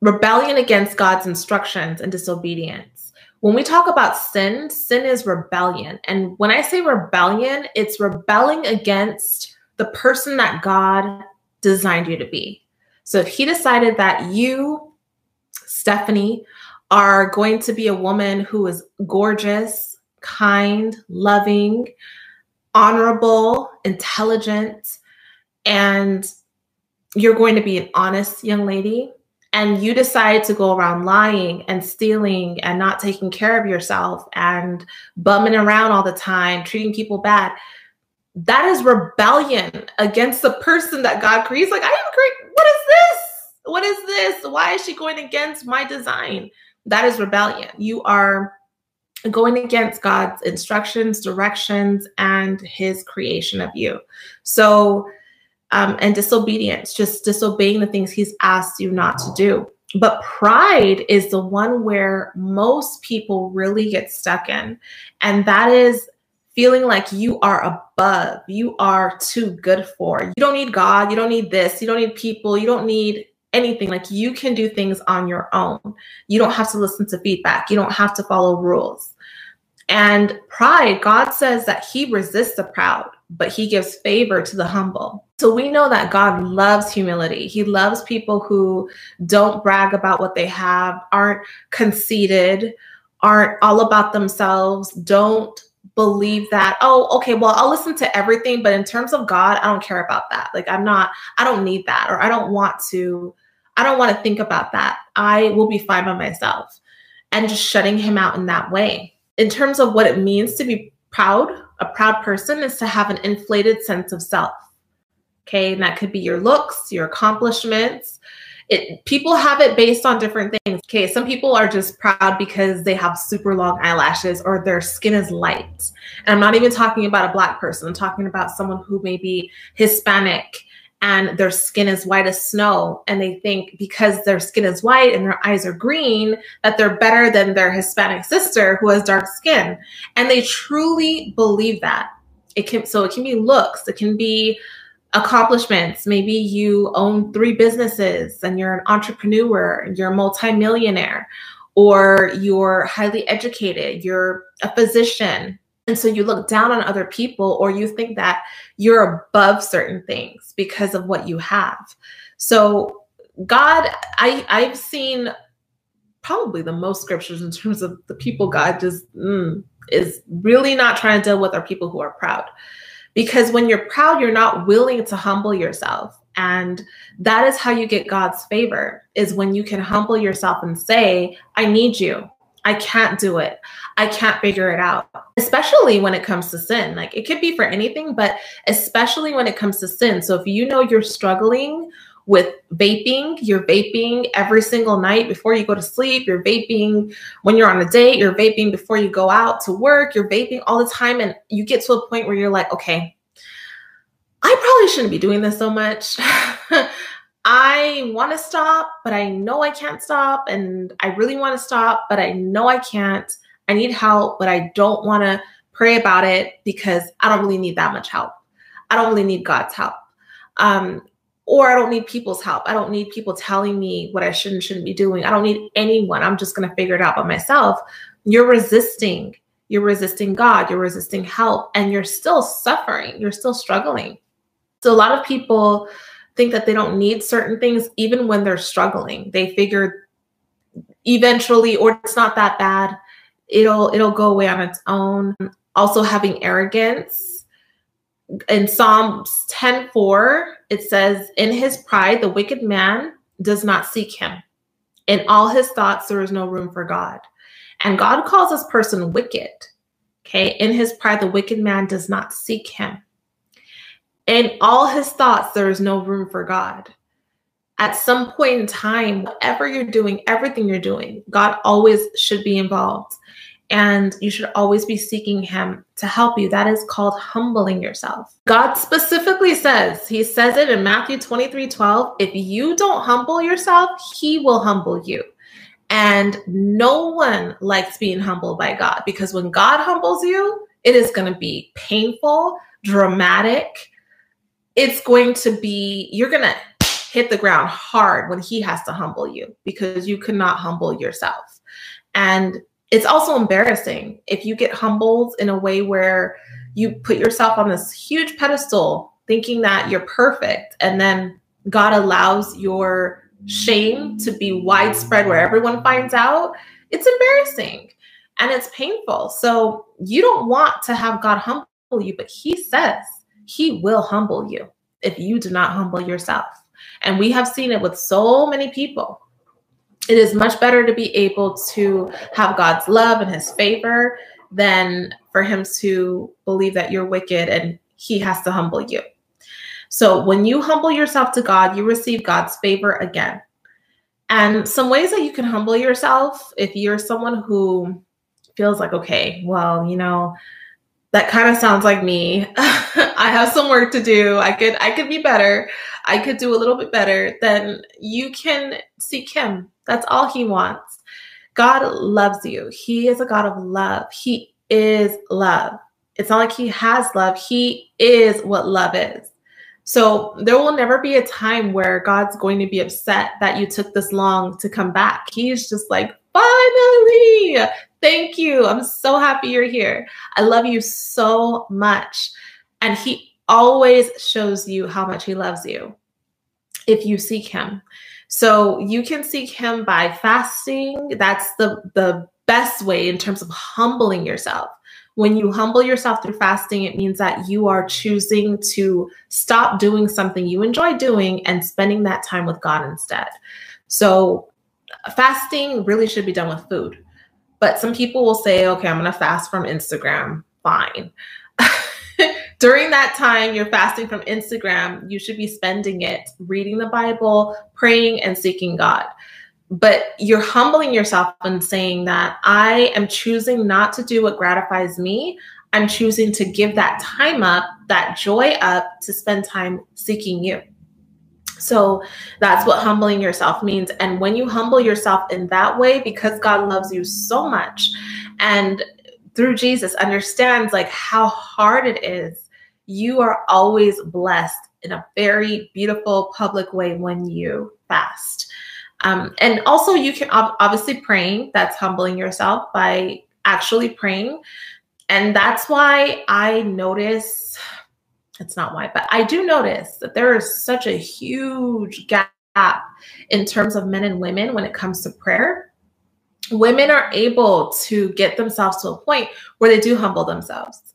rebellion against God's instructions, and disobedience. When we talk about sin, sin is rebellion. And when I say rebellion, it's rebelling against the person that God designed you to be. So if He decided that you, Stephanie, are going to be a woman who is gorgeous, kind, loving, honorable, intelligent, and you're going to be an honest young lady, and you decide to go around lying and stealing and not taking care of yourself and bumming around all the time, treating people bad, that is rebellion against the person that God creates. Like, I didn't create, what is this? What is this? Why is she going against my design? That is rebellion. You are going against God's instructions, directions, and his creation of you. So, um, and disobedience, just disobeying the things he's asked you not to do. But pride is the one where most people really get stuck in. And that is feeling like you are above, you are too good for. You don't need God, you don't need this, you don't need people, you don't need anything. Like you can do things on your own. You don't have to listen to feedback, you don't have to follow rules. And pride, God says that He resists the proud, but He gives favor to the humble. So we know that God loves humility. He loves people who don't brag about what they have, aren't conceited, aren't all about themselves, don't believe that, oh, okay, well, I'll listen to everything, but in terms of God, I don't care about that. Like, I'm not, I don't need that, or I don't want to, I don't want to think about that. I will be fine by myself. And just shutting him out in that way. In terms of what it means to be proud, a proud person is to have an inflated sense of self. Okay. And that could be your looks, your accomplishments, it people have it based on different things. Okay, some people are just proud because they have super long eyelashes or their skin is light. And I'm not even talking about a black person. I'm talking about someone who may be Hispanic and their skin is white as snow and they think because their skin is white and their eyes are green that they're better than their Hispanic sister who has dark skin. And they truly believe that. It can so it can be looks, it can be accomplishments. Maybe you own three businesses and you're an entrepreneur, you're a multimillionaire, or you're highly educated, you're a physician. And so you look down on other people, or you think that you're above certain things because of what you have. So, God, I, I've seen probably the most scriptures in terms of the people God just mm, is really not trying to deal with are people who are proud. Because when you're proud, you're not willing to humble yourself. And that is how you get God's favor is when you can humble yourself and say, I need you. I can't do it. I can't figure it out. Especially when it comes to sin. Like it could be for anything, but especially when it comes to sin. So if you know you're struggling with vaping. You're vaping every single night before you go to sleep. You're vaping when you're on a date. You're vaping before you go out to work. You're vaping all the time. And you get to a point where you're like, okay, I probably shouldn't be doing this so much. [LAUGHS] I want to stop, but I know I can't stop. And I really want to stop, but I know I can't. I need help, but I don't want to pray about it because I don't really need that much help. I don't really need God's help. Um, or I don't need people's help. I don't need people telling me what I should and shouldn't be doing. I don't need anyone. I'm just going to figure it out by myself. You're resisting. You're resisting God. You're resisting help, and you're still suffering. You're still struggling. So, a lot of people think that they don't need certain things even when they're struggling. They figure eventually, or it's not that bad. It'll it'll go away on its own. Also, having arrogance in Psalms 10:4, it says, In his pride, the wicked man does not seek him. In all his thoughts, there is no room for God. And God calls this person wicked. Okay. In his pride, the wicked man does not seek him. In all his thoughts, there is no room for God. At some point in time, whatever you're doing, everything you're doing, God always should be involved. And you should always be seeking Him to help you. That is called humbling yourself. God specifically says, He says it in Matthew 23 12, if you don't humble yourself, He will humble you. And no one likes being humbled by God because when God humbles you, it is going to be painful, dramatic. It's going to be, you're going to hit the ground hard when He has to humble you because you cannot humble yourself. And it's also embarrassing if you get humbled in a way where you put yourself on this huge pedestal thinking that you're perfect and then God allows your shame to be widespread where everyone finds out, it's embarrassing and it's painful. So you don't want to have God humble you, but He says He will humble you if you do not humble yourself. And we have seen it with so many people. It is much better to be able to have God's love and His favor than for Him to believe that you're wicked and He has to humble you. So when you humble yourself to God, you receive God's favor again. And some ways that you can humble yourself if you're someone who feels like, okay, well, you know, that kind of sounds like me. [LAUGHS] I have some work to do. I could I could be better. I could do a little bit better. Then you can seek him. That's all he wants. God loves you. He is a God of love. He is love. It's not like he has love. He is what love is. So there will never be a time where God's going to be upset that you took this long to come back. He's just like, finally, thank you. I'm so happy you're here. I love you so much. And He always shows you how much He loves you if you seek Him. So you can seek Him by fasting. That's the, the best way in terms of humbling yourself. When you humble yourself through fasting, it means that you are choosing to stop doing something you enjoy doing and spending that time with God instead. So, uh, fasting really should be done with food. But some people will say, okay, I'm going to fast from Instagram. Fine. During that time, you're fasting from Instagram, you should be spending it reading the Bible, praying, and seeking God but you're humbling yourself and saying that I am choosing not to do what gratifies me. I'm choosing to give that time up, that joy up to spend time seeking you. So that's what humbling yourself means. And when you humble yourself in that way, because God loves you so much and through Jesus understands like how hard it is, you are always blessed in a very beautiful public way when you fast. Um, and also, you can obviously praying, that's humbling yourself by actually praying. And that's why I notice, it's not why, but I do notice that there is such a huge gap in terms of men and women when it comes to prayer. Women are able to get themselves to a point where they do humble themselves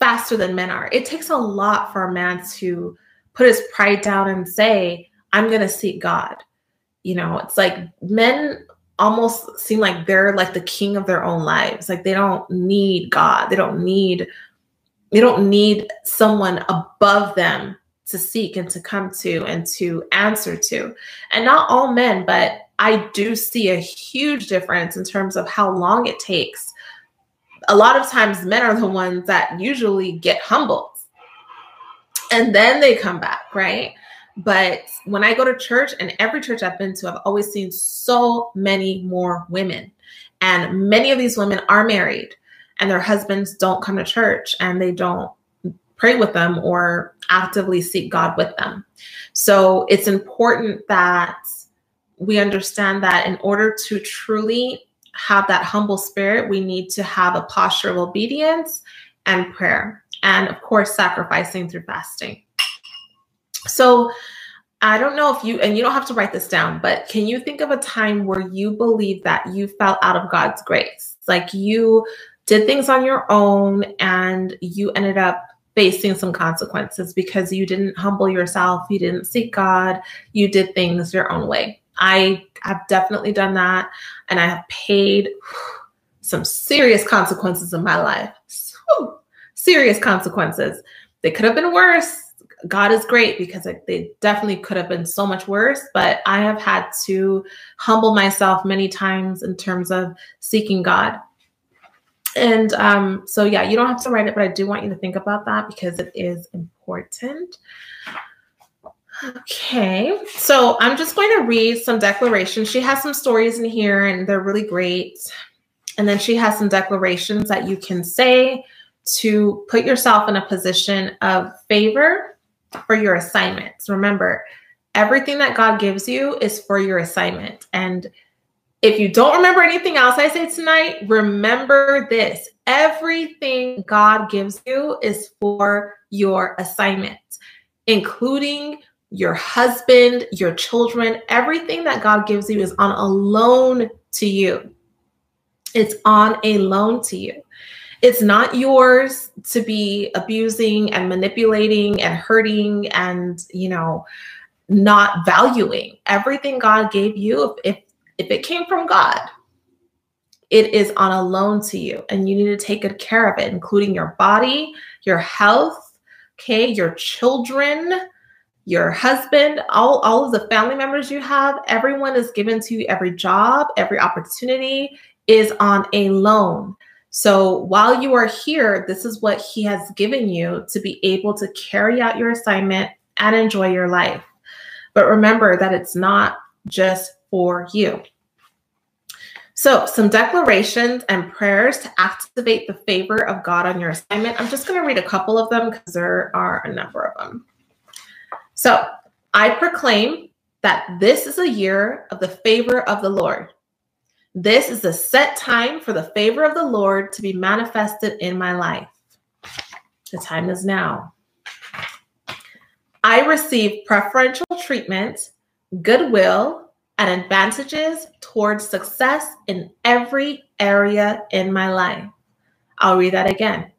faster than men are. It takes a lot for a man to put his pride down and say, I'm going to seek God you know, it's like men almost seem like they're like the king of their own lives. Like they don't need God. They don't need they don't need someone above them to seek and to come to and to answer to. And not all men, but I do see a huge difference in terms of how long it takes. A lot of times men are the ones that usually get humbled and then they come back, right? But when I go to church, and every church I've been to, I've always seen so many more women. And many of these women are married, and their husbands don't come to church and they don't pray with them or actively seek God with them. So it's important that we understand that in order to truly have that humble spirit, we need to have a posture of obedience and prayer. And of course, sacrificing through fasting. So I don't know if you, and you don't have to write this down, but can you think of a time where you believe that you fell out of God's grace? Like you did things on your own and you ended up facing some consequences because you didn't humble yourself, you didn't seek God, you did things your own way. I have definitely done that. And I have paid some serious consequences in my life. serious consequences. They could have been worse. God is great because they definitely could have been so much worse, but I have had to humble myself many times in terms of seeking God. And um, so, yeah, you don't have to write it, but I do want you to think about that because it is important. Okay, so I'm just going to read some declarations. She has some stories in here, and they're really great. And then she has some declarations that you can say to put yourself in a position of favor for your assignments. Remember, everything that God gives you is for your assignment. And if you don't remember anything else I say tonight, remember this everything God gives you is for your assignment, including your husband, your children. Everything that God gives you is on a loan to you. It's on a loan to you. It's not yours to be abusing and manipulating and hurting and, you know, not valuing. Everything God gave you, if, if, it came from God, it is on a loan to you and you need to take good care of it, including your body, your health, okay, your children, your husband, all, all of the family members you have, everyone is given to you, every job, every opportunity is on a loan. So while you are here, this is what He has given you to be able to carry out your assignment and enjoy your life. But remember that it's not just for you. So, some declarations and prayers to activate the favor of God on your assignment. I'm just going to read a couple of them because there are a number of them. So, I proclaim that this is a year of the favor of the Lord. This is a set time for the favor of the Lord to be manifested in my life. The time is now. I receive preferential treatment, goodwill, and advantages towards success in every area in my life. I'll read that again.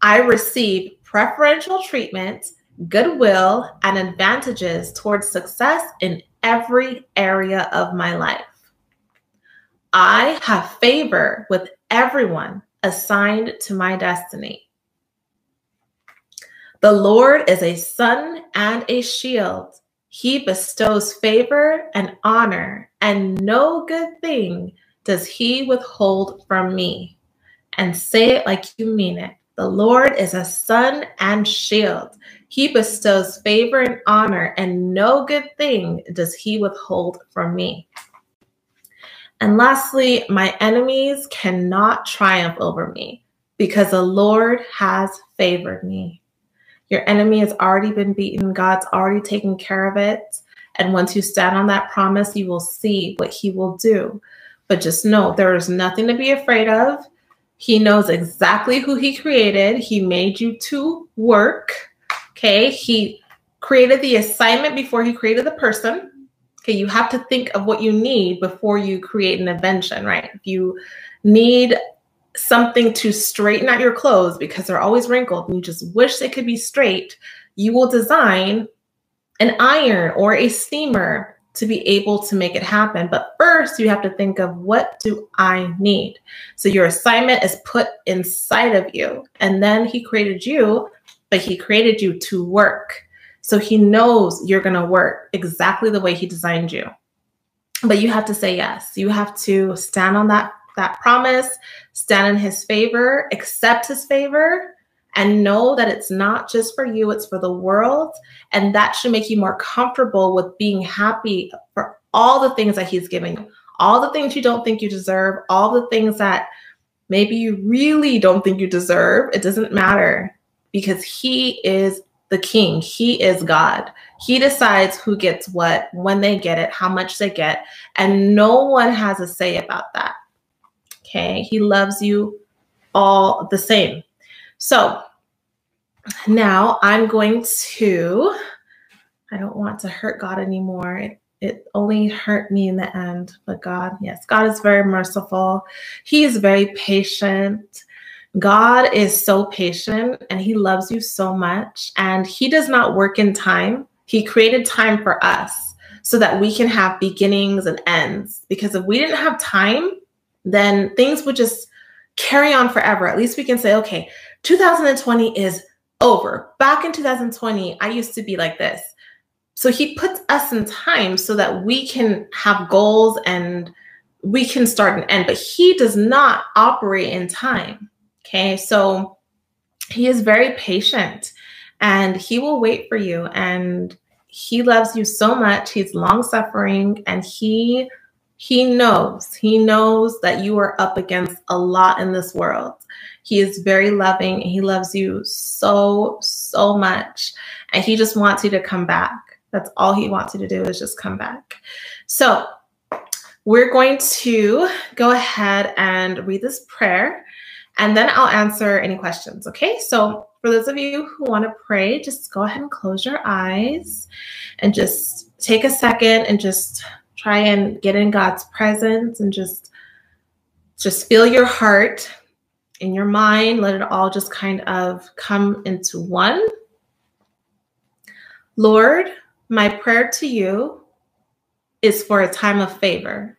I receive preferential treatment, goodwill, and advantages towards success in every area of my life. I have favor with everyone assigned to my destiny. The Lord is a sun and a shield. He bestows favor and honor, and no good thing does he withhold from me. And say it like you mean it. The Lord is a sun and shield. He bestows favor and honor, and no good thing does he withhold from me. And lastly, my enemies cannot triumph over me because the Lord has favored me. Your enemy has already been beaten, God's already taken care of it. And once you stand on that promise, you will see what He will do. But just know there is nothing to be afraid of. He knows exactly who He created, He made you to work. Okay. He created the assignment before He created the person. Okay, you have to think of what you need before you create an invention, right? If you need something to straighten out your clothes because they're always wrinkled and you just wish they could be straight, you will design an iron or a steamer to be able to make it happen. But first, you have to think of what do I need? So your assignment is put inside of you. And then he created you, but he created you to work. So he knows you're going to work exactly the way he designed you. But you have to say yes. You have to stand on that that promise, stand in his favor, accept his favor, and know that it's not just for you, it's for the world. And that should make you more comfortable with being happy for all the things that he's giving you, all the things you don't think you deserve, all the things that maybe you really don't think you deserve. It doesn't matter because he is the king. He is God. He decides who gets what, when they get it, how much they get, and no one has a say about that. Okay. He loves you all the same. So now I'm going to, I don't want to hurt God anymore. It, it only hurt me in the end. But God, yes, God is very merciful. He is very patient. God is so patient and he loves you so much and he does not work in time. He created time for us. so that we can have beginnings and ends. Because if we didn't have time, then things would just carry on forever. At least we can say, okay, 2020 is over. Back in 2020, I used to be like this. So he puts us in time so that we can have goals and we can start and end, but he does not operate in time. Okay. So he is very patient and he will wait for you and he loves you so much. He's long suffering and he he knows. He knows that you are up against a lot in this world. He is very loving. He loves you so so much and he just wants you to come back. That's all he wants you to do is just come back. So, we're going to go ahead and read this prayer and then I'll answer any questions. Okay. So, for those of you who want to pray, just go ahead and close your eyes and just take a second and just try and get in God's presence and just just feel your heart in your mind let it all just kind of come into one lord my prayer to you is for a time of favor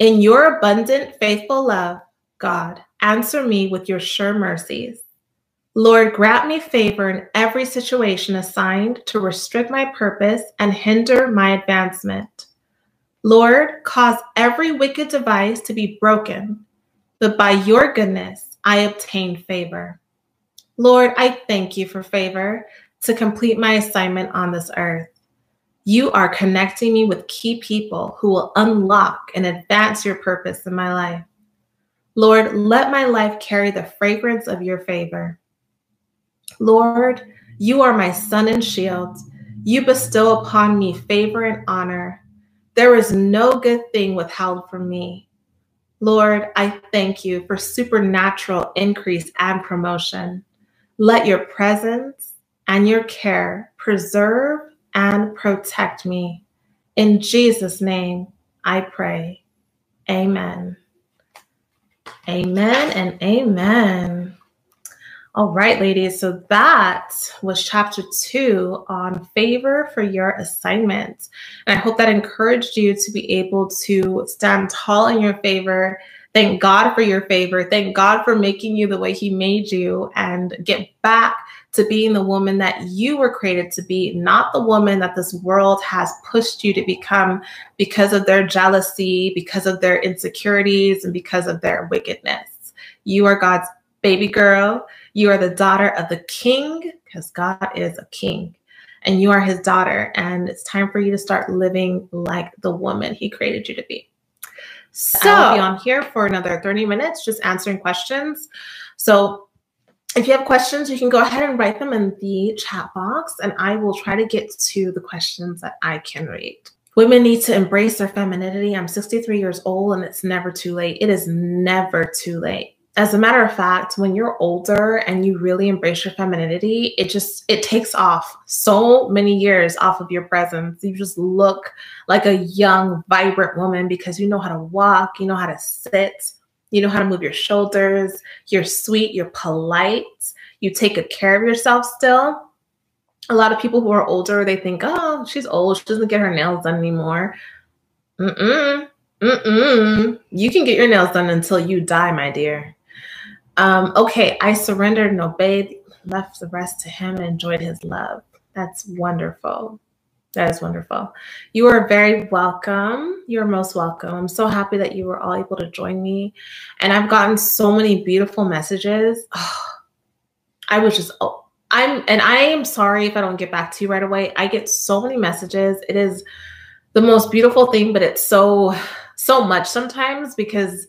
in your abundant faithful love god answer me with your sure mercies Lord, grant me favor in every situation assigned to restrict my purpose and hinder my advancement. Lord, cause every wicked device to be broken, but by your goodness I obtain favor. Lord, I thank you for favor to complete my assignment on this earth. You are connecting me with key people who will unlock and advance your purpose in my life. Lord, let my life carry the fragrance of your favor. Lord, you are my sun and shield. You bestow upon me favor and honor. There is no good thing withheld from me. Lord, I thank you for supernatural increase and promotion. Let your presence and your care preserve and protect me. In Jesus' name, I pray. Amen. Amen and amen. All right, ladies. So that was chapter two on favor for your assignment. And I hope that encouraged you to be able to stand tall in your favor. Thank God for your favor. Thank God for making you the way He made you and get back to being the woman that you were created to be, not the woman that this world has pushed you to become because of their jealousy, because of their insecurities, and because of their wickedness. You are God's baby girl. You are the daughter of the king because God is a king and you are his daughter. And it's time for you to start living like the woman he created you to be. So I'll be on here for another 30 minutes, just answering questions. So if you have questions, you can go ahead and write them in the chat box, and I will try to get to the questions that I can read. Women need to embrace their femininity. I'm 63 years old, and it's never too late. It is never too late as a matter of fact when you're older and you really embrace your femininity it just it takes off so many years off of your presence you just look like a young vibrant woman because you know how to walk you know how to sit you know how to move your shoulders you're sweet you're polite you take good care of yourself still a lot of people who are older they think oh she's old she doesn't get her nails done anymore Mm-mm. Mm-mm. You can get your nails done until you die, my dear. Um, okay, I surrendered and obeyed, left the rest to him and enjoyed his love. That's wonderful. That is wonderful. You are very welcome. You're most welcome. I'm so happy that you were all able to join me. And I've gotten so many beautiful messages. Oh, [SIGHS] I was just, oh, I'm, and I am sorry if I don't get back to you right away. I get so many messages. It is the most beautiful thing, but it's so, so much sometimes because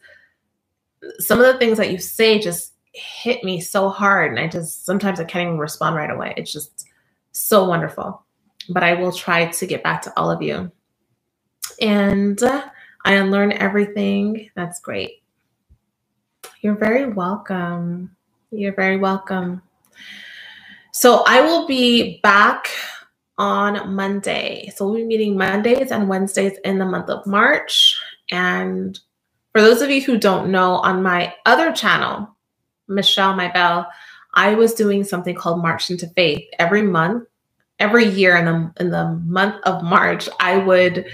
some of the things that you say just hit me so hard and i just sometimes i can't even respond right away it's just so wonderful but i will try to get back to all of you. And uh, i unlearn everything. That's great. You're very welcome. You're very welcome. So i will be back on monday. So we'll be meeting mondays and wednesdays in the month of march. And for those of you who don't know, on my other channel, Michelle My Belle, I was doing something called March into Faith every month. Every year in the in the month of March, I would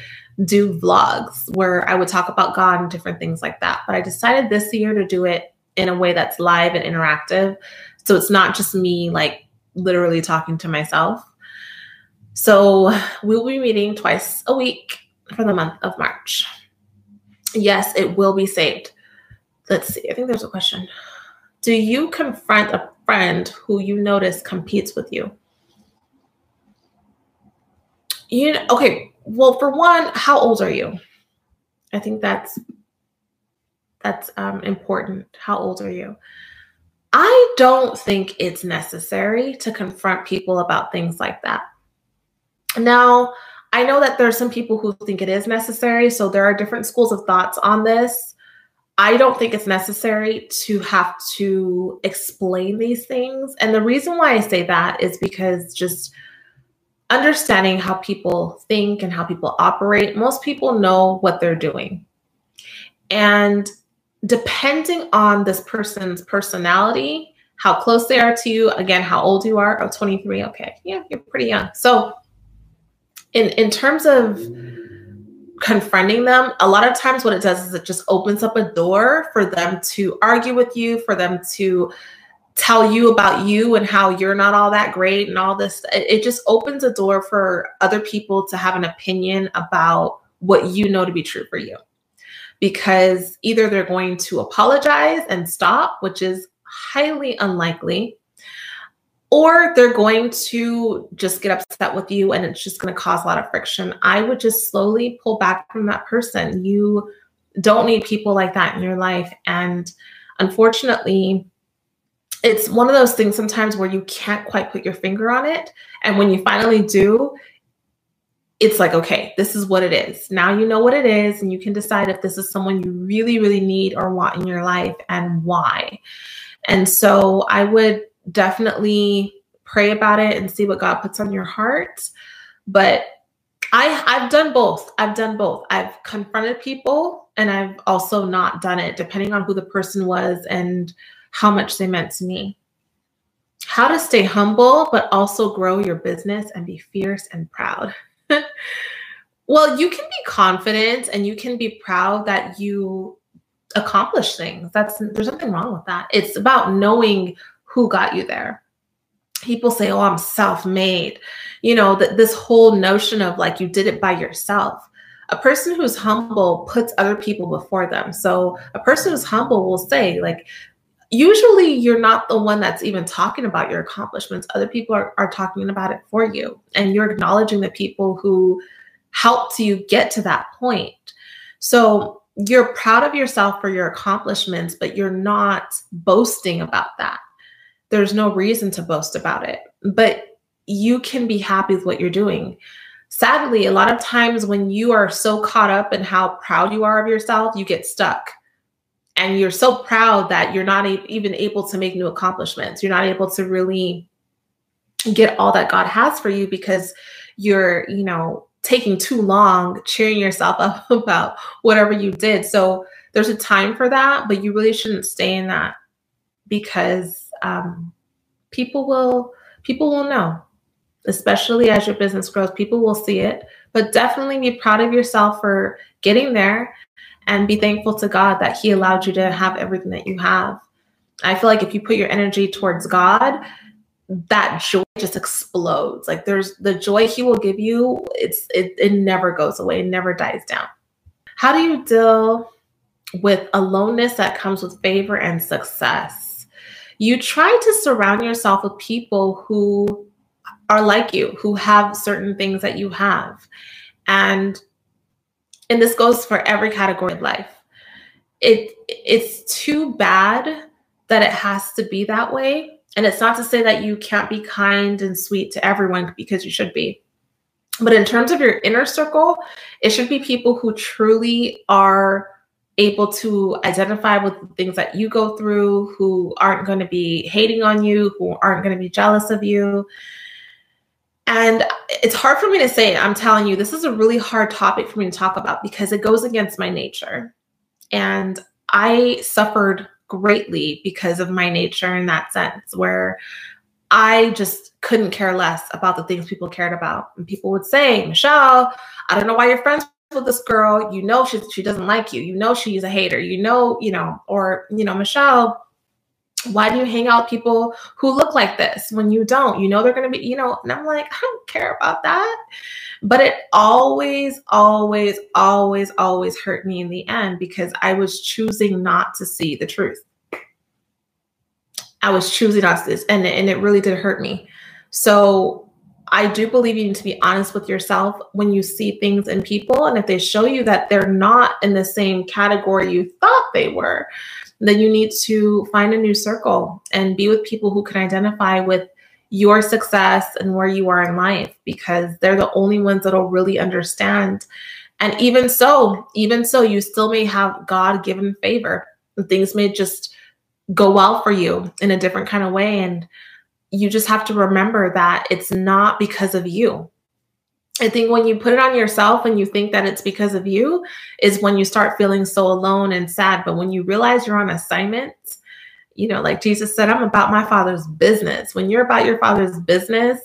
do vlogs where I would talk about God and different things like that. But I decided this year to do it in a way that's live and interactive. So it's not just me like literally talking to myself. So we'll be meeting twice a week for the month of March. Yes, it will be saved. Let's see. I think there's a question. Do you confront a friend who you notice competes with you? You know, okay. Well, for one, how old are you? I think that's that's um, important. How old are you? I don't think it's necessary to confront people about things like that. Now, I know that there are some people who think it is necessary. So there are different schools of thoughts on this. I don't think it's necessary to have to explain these things. And the reason why I say that is because just understanding how people think and how people operate, most people know what they're doing. And depending on this person's personality, how close they are to you, again, how old you are, oh, 23, okay, yeah, you're pretty young. So in in terms of confronting them, a lot of times what it does is it just opens up a door for them to argue with you, for them to tell you about you and how you're not all that great and all this. It, just opens a door for other people to have an opinion about what you know to be true for you. Because either they're going to apologize and stop, which is highly unlikely, or they're going to just get upset with you and it's just going to cause a lot of friction. I would just slowly pull back from that person. You don't need people like that in your life. And unfortunately, it's one of those things sometimes where you can't quite put your finger on it. And when you finally do, it's like, okay, this is what it is. Now you know what it is, and you can decide if this is someone you really, really need or want in your life and why. And so I would definitely pray about it and see what God puts on your heart. But I I've done both. I've done both. I've confronted people and I've also not done it depending on who the person was and how much they meant to me. How to stay humble but also grow your business and be fierce and proud. [LAUGHS] well, you can be confident and you can be proud that you accomplish things. That's there's nothing wrong with that. It's about knowing who got you there people say oh i'm self-made you know that this whole notion of like you did it by yourself a person who's humble puts other people before them so a person who's humble will say like usually you're not the one that's even talking about your accomplishments other people are, are talking about it for you and you're acknowledging the people who helped you get to that point so you're proud of yourself for your accomplishments but you're not boasting about that there's no reason to boast about it. But you can be happy with what you're doing. Sadly, a lot of times when you are so caught up in how proud you are of yourself, you get stuck. And you're so proud that you're not even able to make new accomplishments. You're not able to really get all that God has for you because you're, you know, taking too long cheering yourself [LAUGHS] up about whatever you did. So there's a time for that, but you really shouldn't stay in that because um, people will people will know, especially as your business grows. People will see it, but definitely be proud of yourself for getting there, and be thankful to God that He allowed you to have everything that you have. I feel like if you put your energy towards God, that joy just explodes. Like there's the joy He will give you. It's it it never goes away. It never dies down. How do you deal with aloneness that comes with favor and success? you try to surround yourself with people who are like you, who have certain things that you have. And and this goes for every category of life. It it's too bad that it has to be that way. And it's not to say that you can't be kind and sweet to everyone because you should be. But in terms of your inner circle, it should be people who truly are able to identify with the things that you go through, who aren't going to be hating on you, who aren't going to be jealous of you. And it's hard for me to say, I'm telling you, this is a really hard topic for me to talk about because it goes against my nature. And I suffered greatly because of my nature in that sense, where I just couldn't care less about the things people cared about. And people would say, Michelle, I don't know why you're friends with this girl. You know she she doesn't like you. You know she's a hater. You know, you know, or you know, Michelle, why do you hang out people who look like this when you don't? You know they're gonna be, you know, and I'm like, I don't care about that. But it always, always, always, always hurt me in the end because I was choosing not to see the truth. I was choosing not to this, and, and it really did hurt me. So I do believe you need to be honest with yourself when you see things in people. And if they show you that they're not in the same category you thought they were, then you need to find a new circle and be with people who can identify with your success and where you are in life because they're the only ones that'll really understand. And even so, even so, you still may have God given favor. Things may just go well for you in a different kind of way. And you just have to remember that it's not because of you. I think when you put it on yourself and you think that it's because of you, is when you start feeling so alone and sad. But when you realize you're on assignment, you know, like Jesus said, I'm about my father's business. When you're about your father's business,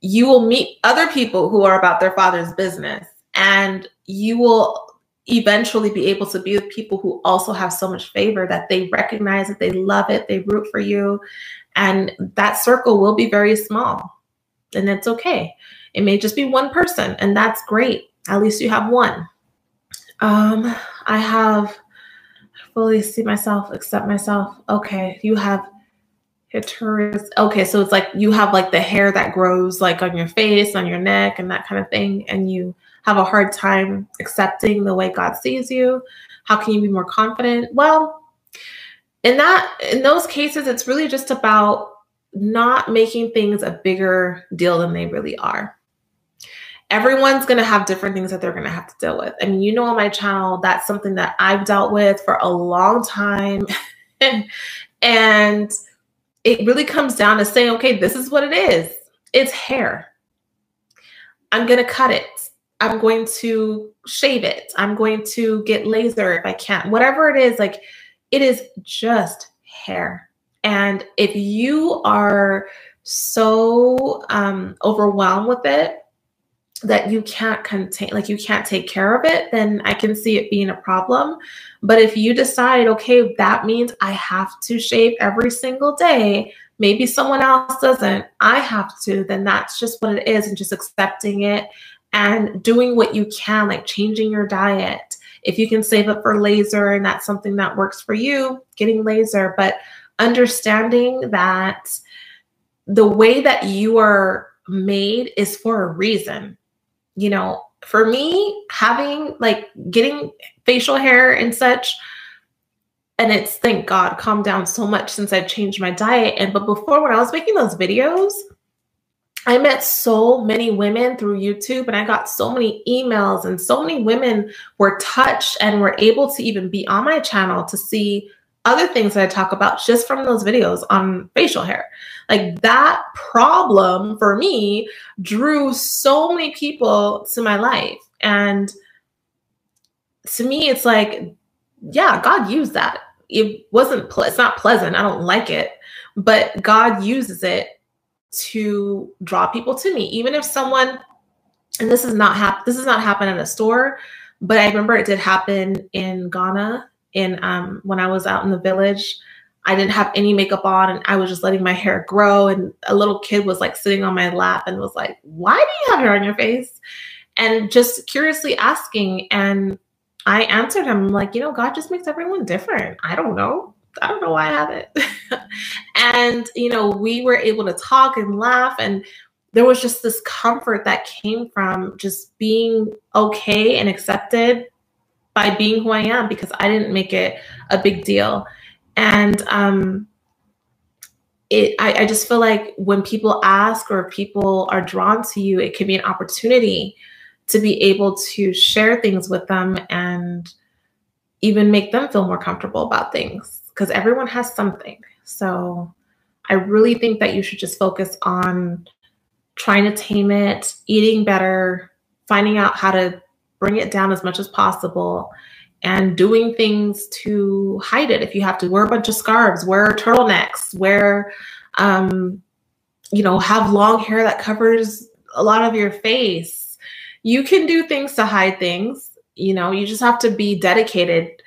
you will meet other people who are about their father's business. And you will eventually be able to be with people who also have so much favor that they recognize it, they love it, they root for you. And that circle will be very small. And it's okay. It may just be one person, and that's great. At least you have one. Um, I have fully see myself, accept myself. Okay, you have Hituris. Okay, so it's like you have like the hair that grows like on your face, on your neck, and that kind of thing, and you have a hard time accepting the way God sees you. How can you be more confident? Well, in that in those cases, it's really just about not making things a bigger deal than they really are everyone's going to have different things that they're going to have to deal with. I mean, you know, on my channel, that's something that I've dealt with for a long time. [LAUGHS] and it really comes down to saying, okay, this is what it is it's hair. I'm going to cut it. I'm going to shave it. I'm going to get laser if I can. Whatever it is, like it is just hair. And if you are so um, overwhelmed with it, that you can't contain like you can't take care of it then i can see it being a problem. But if you decide okay that means i have to shave every single day maybe someone else doesn't i have to then that's just what it is and just accepting it and doing what you can like changing your diet. If you can save up for laser and that's something that works for you getting laser but understanding that the way that you are made is for a reason you know, for me, having like getting facial hair and such, and it's thank God calmed down so much since I've changed my diet. And but before when I was making those videos, I met so many women through YouTube and I got so many emails, and so many women were touched and were able to even be on my channel to see other things that I talk about just from those videos on facial hair. Like that problem for me drew so many people to my life. And to me, it's like, yeah, God used that. It wasn't, ple- it's not pleasant. I don't like it, but God uses it to draw people to me. Even if someone, and this is not hap- this is not happen in a store, but I remember it did happen in Ghana in um, when I was out in the village. I didn't have any makeup on and I was just letting my hair grow. And a little kid was like sitting on my lap and was like, Why do you have hair on your face? And just curiously asking. And I answered him, like, you know, God just makes everyone different. I don't know. I don't know why I have it. [LAUGHS] and, you know, we were able to talk and laugh. And there was just this comfort that came from just being okay and accepted by being who I am because I didn't make it a big deal. And um, it, I, I just feel like when people ask or people are drawn to you, it can be an opportunity to be able to share things with them and even make them feel more comfortable about things because everyone has something. So I really think that you should just focus on trying to tame it, eating better, finding out how to bring it down as much as possible and doing things to hide it. If you have to wear a bunch of scarves, wear turtlenecks, wear, um, you know, have long hair that covers a lot of your face. You can do things to hide things. You know, you just have to be dedicated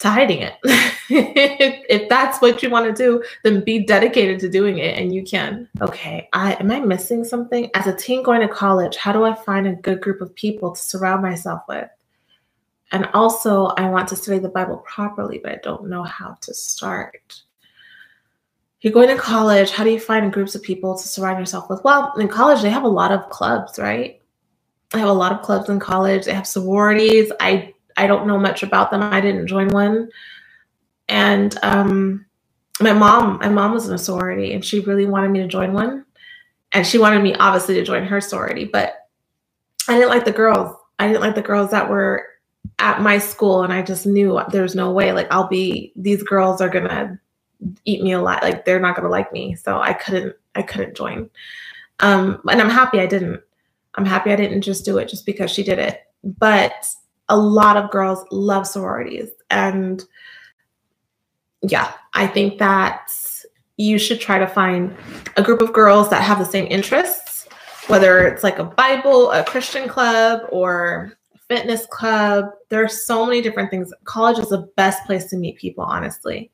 to hiding it. [LAUGHS] if, [LAUGHS] if that's what you want to do, then be dedicated to doing it and you can. Okay, I am I missing something? As a teen going to college, how do I find a good group of people to surround myself with? And also, I want to study the Bible properly, but I don't know how to start. You're going to college, how do you find groups of people to surround yourself with? Well, in college, they have a lot of clubs, right? I have a lot of clubs in college. They have sororities. I I don't know much about them. I didn't join one. And um, my mom, my mom was in a sorority and she really wanted me to join one. And she wanted me obviously to join her sorority, but I didn't like the girls. I didn't like the girls that were at my school and I just knew there's no way like I'll be these girls are to eat me alive like they're not to like me. So I couldn't I couldn't join. Um and I'm happy I didn't. I'm happy I didn't just do it just because she did it. But a lot of girls love sororities. And yeah, I think that you should try to find a group of girls that have the same interests, whether it's like a Bible, a Christian club, or fitness club. There are so many different things. College is the best place to meet people, honestly.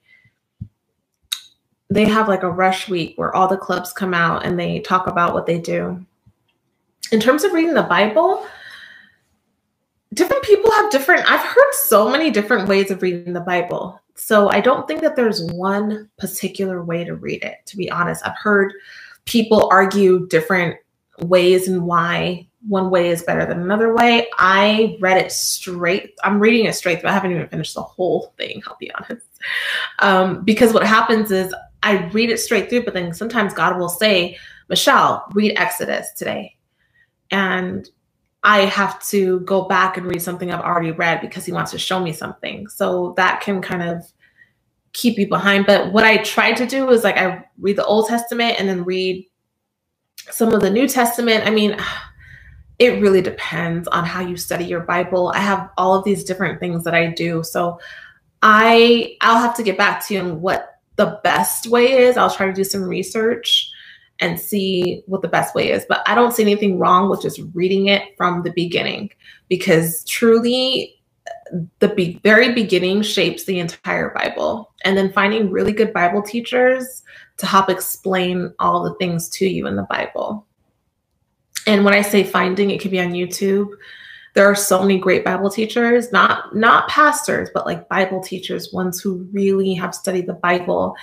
They have like a rush week where all the clubs come out and they talk about what they do. In terms of reading the Bible, different people have different i've heard so many different ways of reading the bible so i don't think that there's one particular way to read it to be honest. I've heard people argue different ways and why one way is better than another way. I read it straight i'm reading it straight but i haven't even finished the whole thing i'll be honest. Um, because what happens is i read it straight through but then sometimes god will say michelle read exodus today. And I have to go back and read something I've already read because he wants to show me something. So that can kind of keep you behind. But what I tried to do is like I read the Old Testament and then read some of the New Testament. I mean, [SIGHS] it really depends on how you study your Bible. I have all of these different things that I do. So I I'll have to get back to you on what the best way is. I'll try to do some research and see what the best way is. But I don't see anything wrong with just reading it from the beginning because truly the be- very beginning shapes the entire Bible. And then finding really good Bible teachers to help explain all the things to you in the Bible. And when I say finding, it could be on YouTube. There are so many great Bible teachers, not not pastors, but like Bible teachers, ones who really have studied the Bible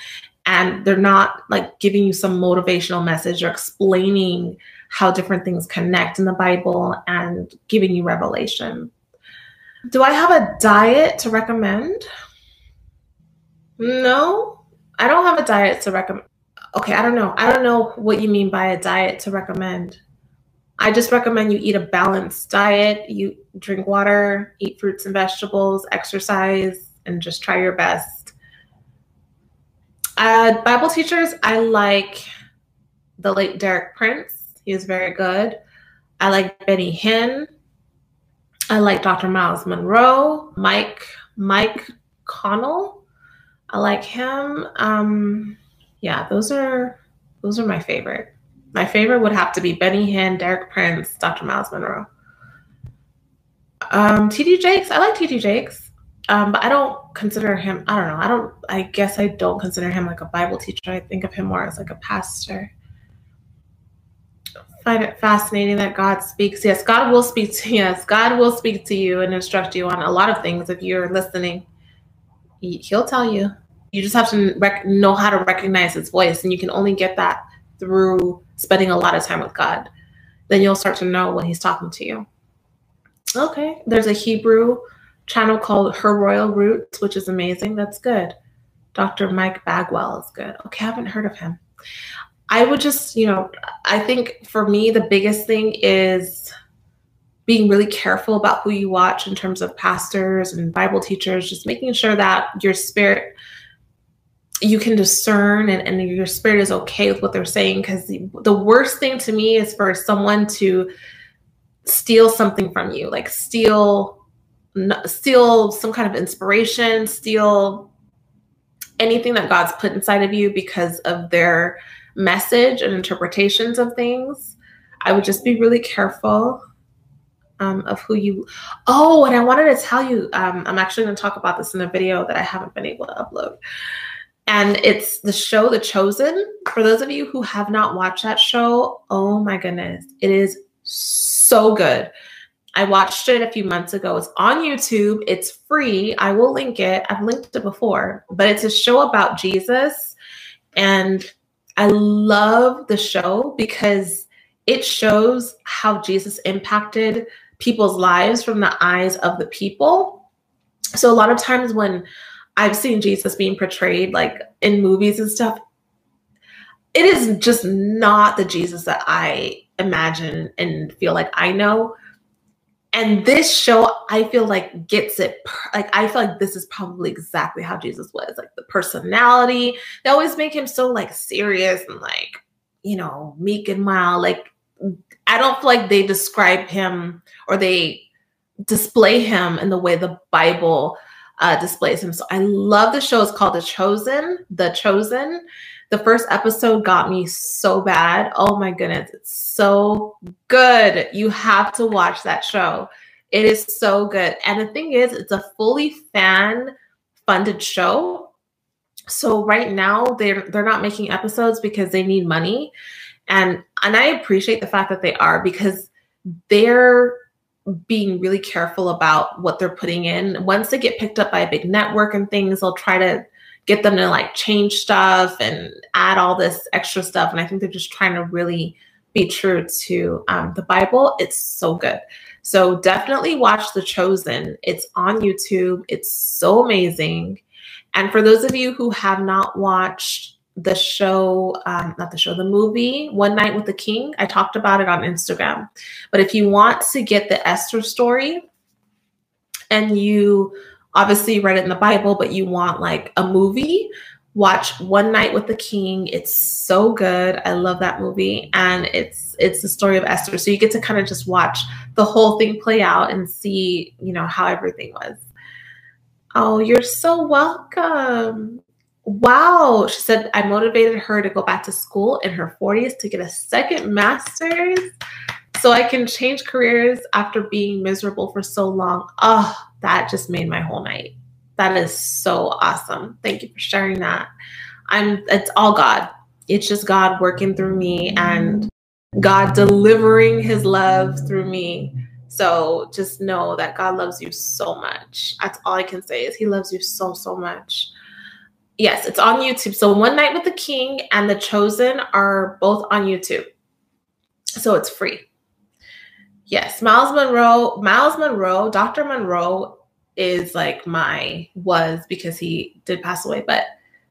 and they're not like giving you some motivational message or explaining how different things connect in the Bible and giving you revelation. Do I have a diet to recommend? No, I don't have a diet to recommend. Okay, I don't know. I don't know what you mean by a diet to recommend. I just recommend you eat a balanced diet. You drink water, eat fruits and vegetables, exercise, and just try your best uh, Bible teachers, I like the late Derek Prince. He is very good. I like Benny Hinn. I like Dr. Myles Munroe, Mike Mike Connell. I like him. Um, yeah, those are those are my favorite. My favorite would have to be Benny Hinn, Derek Prince, Dr. Myles Munroe. Um, TD Jakes, I like TD Jakes. Um, but I don't consider him, I don't know, I don't, I guess I don't consider him like a Bible teacher. I think of him more as like a pastor. Find it fascinating that God speaks. Yes, God will speak to [LAUGHS] yes, God will speak to you and instruct you on a lot of things if you're listening. He'll tell you. You just have to rec- know how to recognize his voice, and you can only get that through spending a lot of time with God. Then you'll start to know when he's talking to you. Okay, there's a Hebrew channel called Her Royal Roots, which is amazing. That's good. Dr. Mike Bagwell is good. Okay, I haven't heard of him. I would just, you know, I think for me, the biggest thing is being really careful about who you watch in terms of pastors and Bible teachers, just making sure that your spirit, you can discern and, and your spirit is okay with what they're saying. Because the, the worst thing to me is for someone to steal something from you, like steal steal some kind of inspiration, steal anything that God's put inside of you because of their message and interpretations of things. I would just be really careful um, of who you. Oh, and I wanted to tell you, um, I'm actually going to talk about this in a video that I haven't been able to upload. And it's the show The Chosen. For those of you who have not watched that show, oh my goodness, it is so good. I watched it a few months ago. It's on YouTube. It's free. I will link it. I've linked it before, but it's a show about Jesus. And I love the show because it shows how Jesus impacted people's lives from the eyes of the people. So a lot of times when I've seen Jesus being portrayed like in movies and stuff, it is just not the Jesus that I imagine and feel like I know. And this show, I feel like gets it. Like I feel like this is probably exactly how Jesus was. Like the personality, they always make him so like serious and like you know meek and mild. Like I don't feel like they describe him or they display him in the way the Bible uh, displays him. So I love the show. It's called The Chosen. The Chosen. The first episode got me so bad. Oh my goodness, it's so good. You have to watch that show. It is so good. And the thing is, it's a fully fan funded show. So right now they're they're not making episodes because they need money and and i appreciate the fact that they are because they're being really careful about what they're putting in once they get picked up by a big network and things they'll try to get them to like change stuff and add all this extra stuff and i think they're just trying to really be true to um, the bible it's so good so definitely watch the chosen it's on youtube it's so amazing and for those of you who have not watched the show, um, not the show, the movie, One Night with the King. I talked about it on Instagram. But if you want to get the Esther story and you obviously you read it in the Bible, but you want like a movie, watch One Night with the King. It's so good. I love that movie. And it's it's the story of Esther. So you get to kind of just watch the whole thing play out and see, you know, how everything was. Oh, you're so welcome. Wow. She said, I motivated her to go back to school in her 40s to get a second master's so I can change careers after being miserable for so long. Oh, that just made my whole night. That is so awesome. Thank you for sharing that. I'm it's all God. It's just God working through me and God delivering his love through me. So just know that God loves you so much. That's all I can say is he loves you so so much. Yes, it's on YouTube. So One Night with the King and The Chosen are both on YouTube. So it's free. Yes, Myles Munroe, Myles Munroe, Dr. Munroe is like my was because he did pass away, but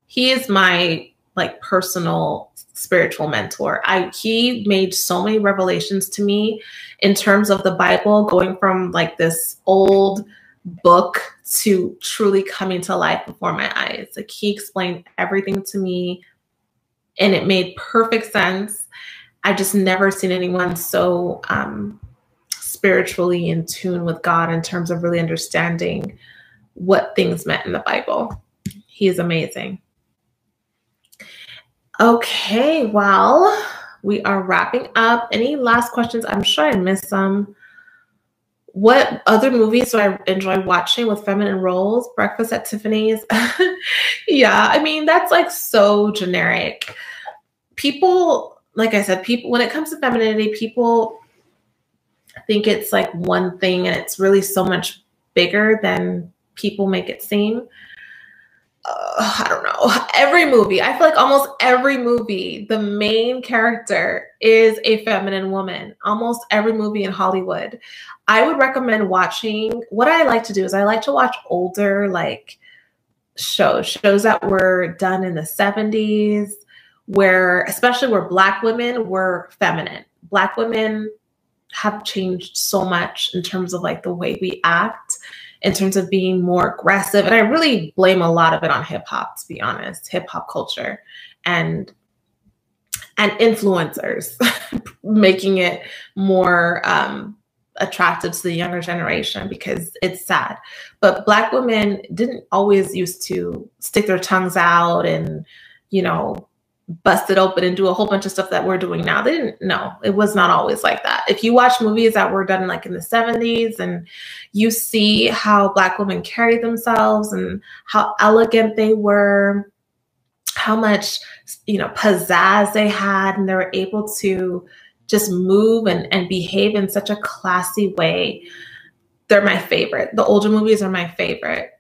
he is my like personal spiritual mentor. I he made so many revelations to me in terms of the Bible going from like this old book to truly coming to life before my eyes. Like he explained everything to me and it made perfect sense. I just never seen anyone so um, spiritually in tune with God in terms of really understanding what things meant in the Bible. He is amazing. Okay, well, we are wrapping up. Any last questions? I'm sure I missed some. What other movies do I enjoy watching with feminine roles? Breakfast at Tiffany's. [LAUGHS] yeah, I mean, that's like so generic. People, like I said, people, when it comes to femininity, people think it's like one thing and it's really so much bigger than people make it seem uh, I don't know, every movie, I feel like almost every movie, the main character is a feminine woman. Almost every movie in Hollywood. I would recommend watching. What I like to do is I like to watch older, like shows, shows that were done in the 70s, where, especially where Black women were feminine. Black women have changed so much in terms of like the way we act in terms of being more aggressive. And I really blame a lot of it on hip hop, to be honest, hip hop culture and and influencers [LAUGHS] making it more um, attractive to the younger generation because it's sad. But black women didn't always used to stick their tongues out and, you know, bust it open and do a whole bunch of stuff that we're doing now. They didn't know. It was not always like that. If you watch movies that were done like in the 70s and you see how black women carry themselves and how elegant they were, how much, you know, pizzazz they had and they were able to just move and, and behave in such a classy way. They're my favorite. The older movies are my favorite.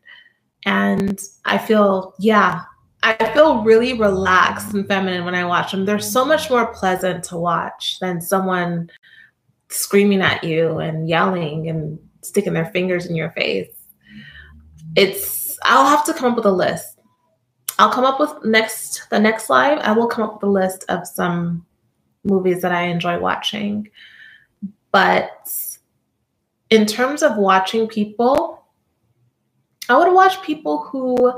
And I feel, yeah, I feel really relaxed and feminine when I watch them. They're so much more pleasant to watch than someone screaming at you and yelling and sticking their fingers in your face. It's I'll have to come up with a list. I'll come up with next the next live, I will come up with a list of some movies that I enjoy watching. But in terms of watching people, I would watch people who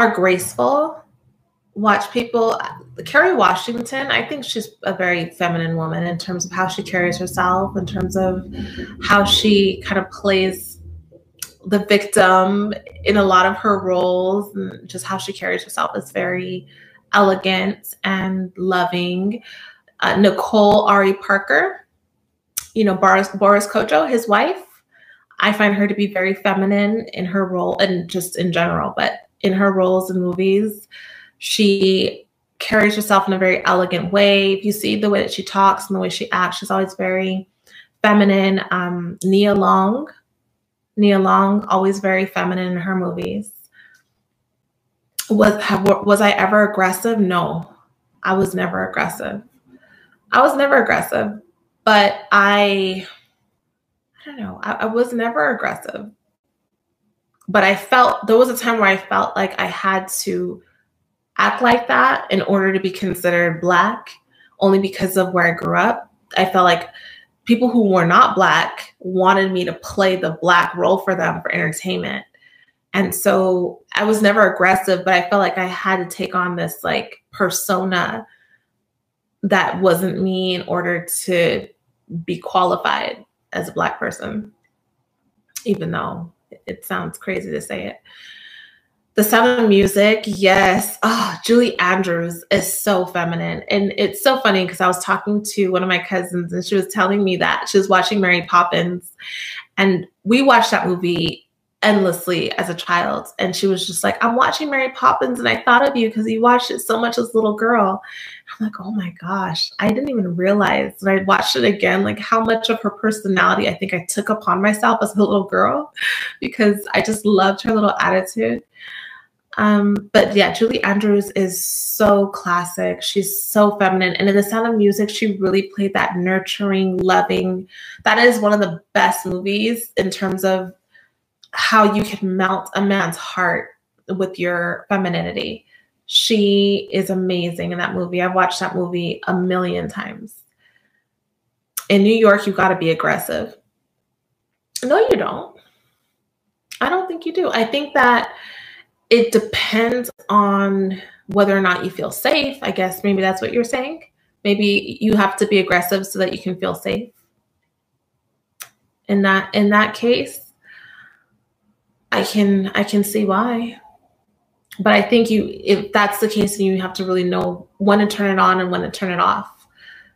are graceful. Watch people. Kerry Washington, I think she's a very feminine woman in terms of how she carries herself, in terms of how she kind of plays the victim in a lot of her roles, and just how she carries herself is very elegant and loving. Uh, Nicole Ari Parker, you know, Boris, Boris Kodjoe, his wife, I find her to be very feminine in her role and just in general, but in her roles in movies. She carries herself in a very elegant way. If you see the way that she talks and the way she acts, she's always very feminine. Um, Nia Long, Nia Long, always very feminine in her movies. Was have, was I ever aggressive? No, I was never aggressive. I was never aggressive, but I, I don't know. I, I was never aggressive but I felt there was a time where I felt like I had to act like that in order to be considered black only because of where I grew up. I felt like people who were not black wanted me to play the black role for them for entertainment. And so I was never aggressive, but I felt like I had to take on this like persona that wasn't me in order to be qualified as a black person, even though it sounds crazy to say it. The Sound of Music, yes. Oh, Julie Andrews is so feminine. And it's so funny because I was talking to one of my cousins and she was telling me that she was watching Mary Poppins. And we watched that movie endlessly as a child. And she was just like, I'm watching Mary Poppins and I thought of you because you watched it so much as a little girl. I'm like, oh my gosh, I didn't even realize when I watched it again, like how much of her personality I think I took upon myself as a little girl [LAUGHS] because I just loved her little attitude. Um, but yeah, Julie Andrews is so classic. She's so feminine. And in The Sound of Music, she really played that nurturing, loving. That is one of the best movies in terms of how you can melt a man's heart with your femininity. She is amazing in that movie. I've watched that movie a million times. In New York, you've got to be aggressive. No, you don't. I don't think you do. I think that it depends on whether or not you feel safe. I guess maybe that's what you're saying. Maybe you have to be aggressive so that you can feel safe. In that in that case, I can I can see why. But I think you if that's the case, then you have to really know when to turn it on and when to turn it off.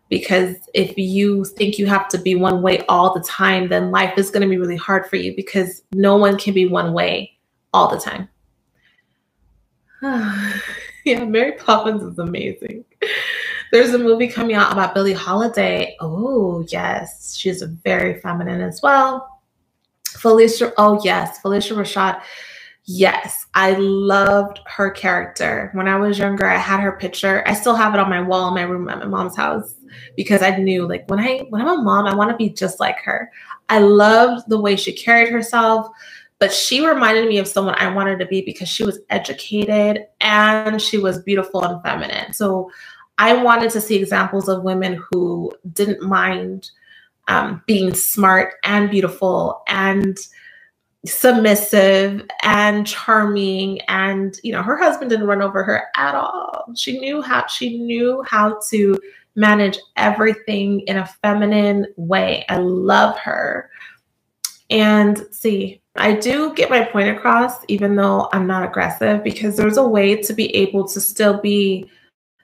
Because if you think you have to be one way all the time, then life is going to be really hard for you because no one can be one way all the time. [SIGHS] yeah, Mary Poppins is amazing. There's a movie coming out about Billie Holiday. Oh, yes. She's very feminine as well. Phylicia, oh yes, Phylicia Rashad. Yes, I loved her character. When I was younger, I had her picture. I still have it on my wall in my room at my mom's house because I knew like when I when I'm a mom, I want to be just like her. I loved the way she carried herself, but she reminded me of someone I wanted to be because she was educated and she was beautiful and feminine. So I wanted to see examples of women who didn't mind um, being smart and beautiful and submissive and charming and you know her husband didn't run over her at all. She knew how she knew how to manage everything in a feminine way. I love her. And see i do get my point across even though i'm not aggressive because there's a way to be able to still be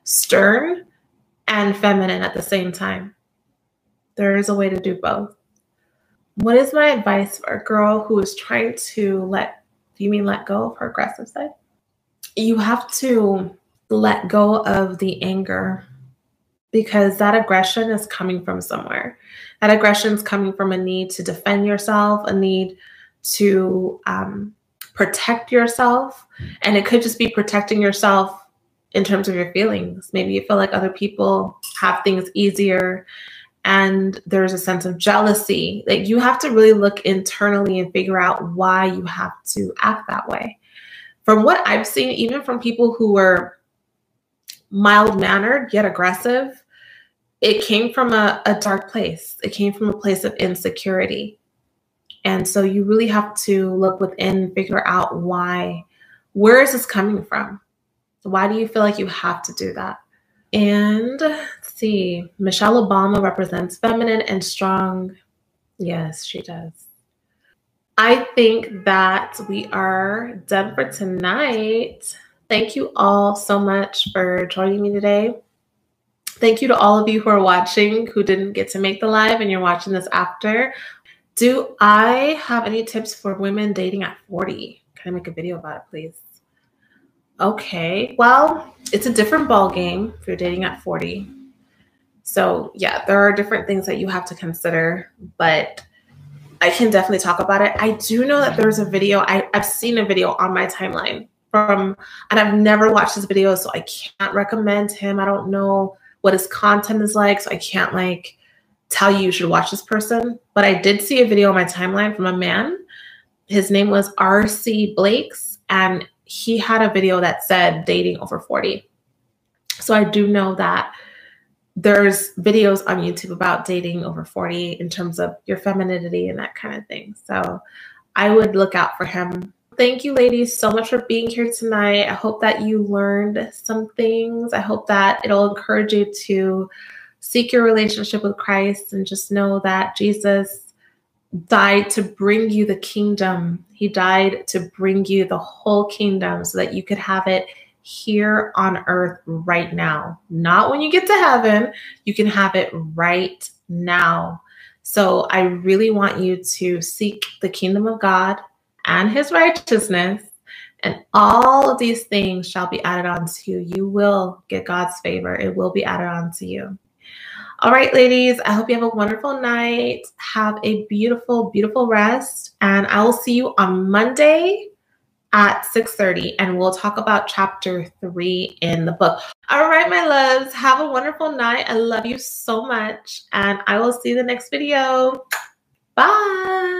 stern and feminine at the same time. There is a way to do both. What is my advice for a girl who is trying to let, do you mean let go of her aggressive side? You have to let go of the anger because that aggression is coming from somewhere. That aggression is coming from a need to defend yourself, a need to um, protect yourself. And it could just be protecting yourself in terms of your feelings. Maybe you feel like other people have things easier and there's a sense of jealousy. Like you have to really look internally and figure out why you have to act that way. From what I've seen, even from people who were mild mannered yet aggressive, it came from a, a dark place. It came from a place of insecurity. And so you really have to look within figure out why. Where is this coming from? Why do you feel like you have to do that? And let's see, Michelle Obama represents feminine and strong. Yes, she does. I think that we are done for tonight. Thank you all so much for joining me today. Thank you to all of you who are watching who didn't get to make the live and you're watching this after. Do I have any tips for women dating at 40? Can I make a video about it, please? Okay, well, it's a different ball game if you're dating at 40. So yeah, there are different things that you have to consider, but I can definitely talk about it. I do know that there's a video, I, I've seen a video on my timeline from, and I've never watched this video, so I can't recommend him. I don't know what his content is like, so I can't like tell you you should watch this person. But I did see a video on my timeline from a man. His name was RC Blakes, and he had a video that said dating over 40. So I do know that there's videos on YouTube about dating over 40 in terms of your femininity and that kind of thing. So I would look out for him. Thank you, ladies, so much for being here tonight. I hope that you learned some things. I hope that it'll encourage you to seek your relationship with Christ and just know that Jesus died to bring you the kingdom. He died to bring you the whole kingdom so that you could have it here on earth right now. Not when you get to heaven, you can have it right now. So I really want you to seek the kingdom of God and his righteousness, and all of these things shall be added on to you. You will get God's favor, it will be added on to you. All right, ladies, I hope you have a wonderful night. Have a beautiful, beautiful rest. And I will see you on Monday at 6:30 and we'll talk about chapter 3 in the book. All right, my loves, have a wonderful night. I love you so much and I will see you the next video. Bye.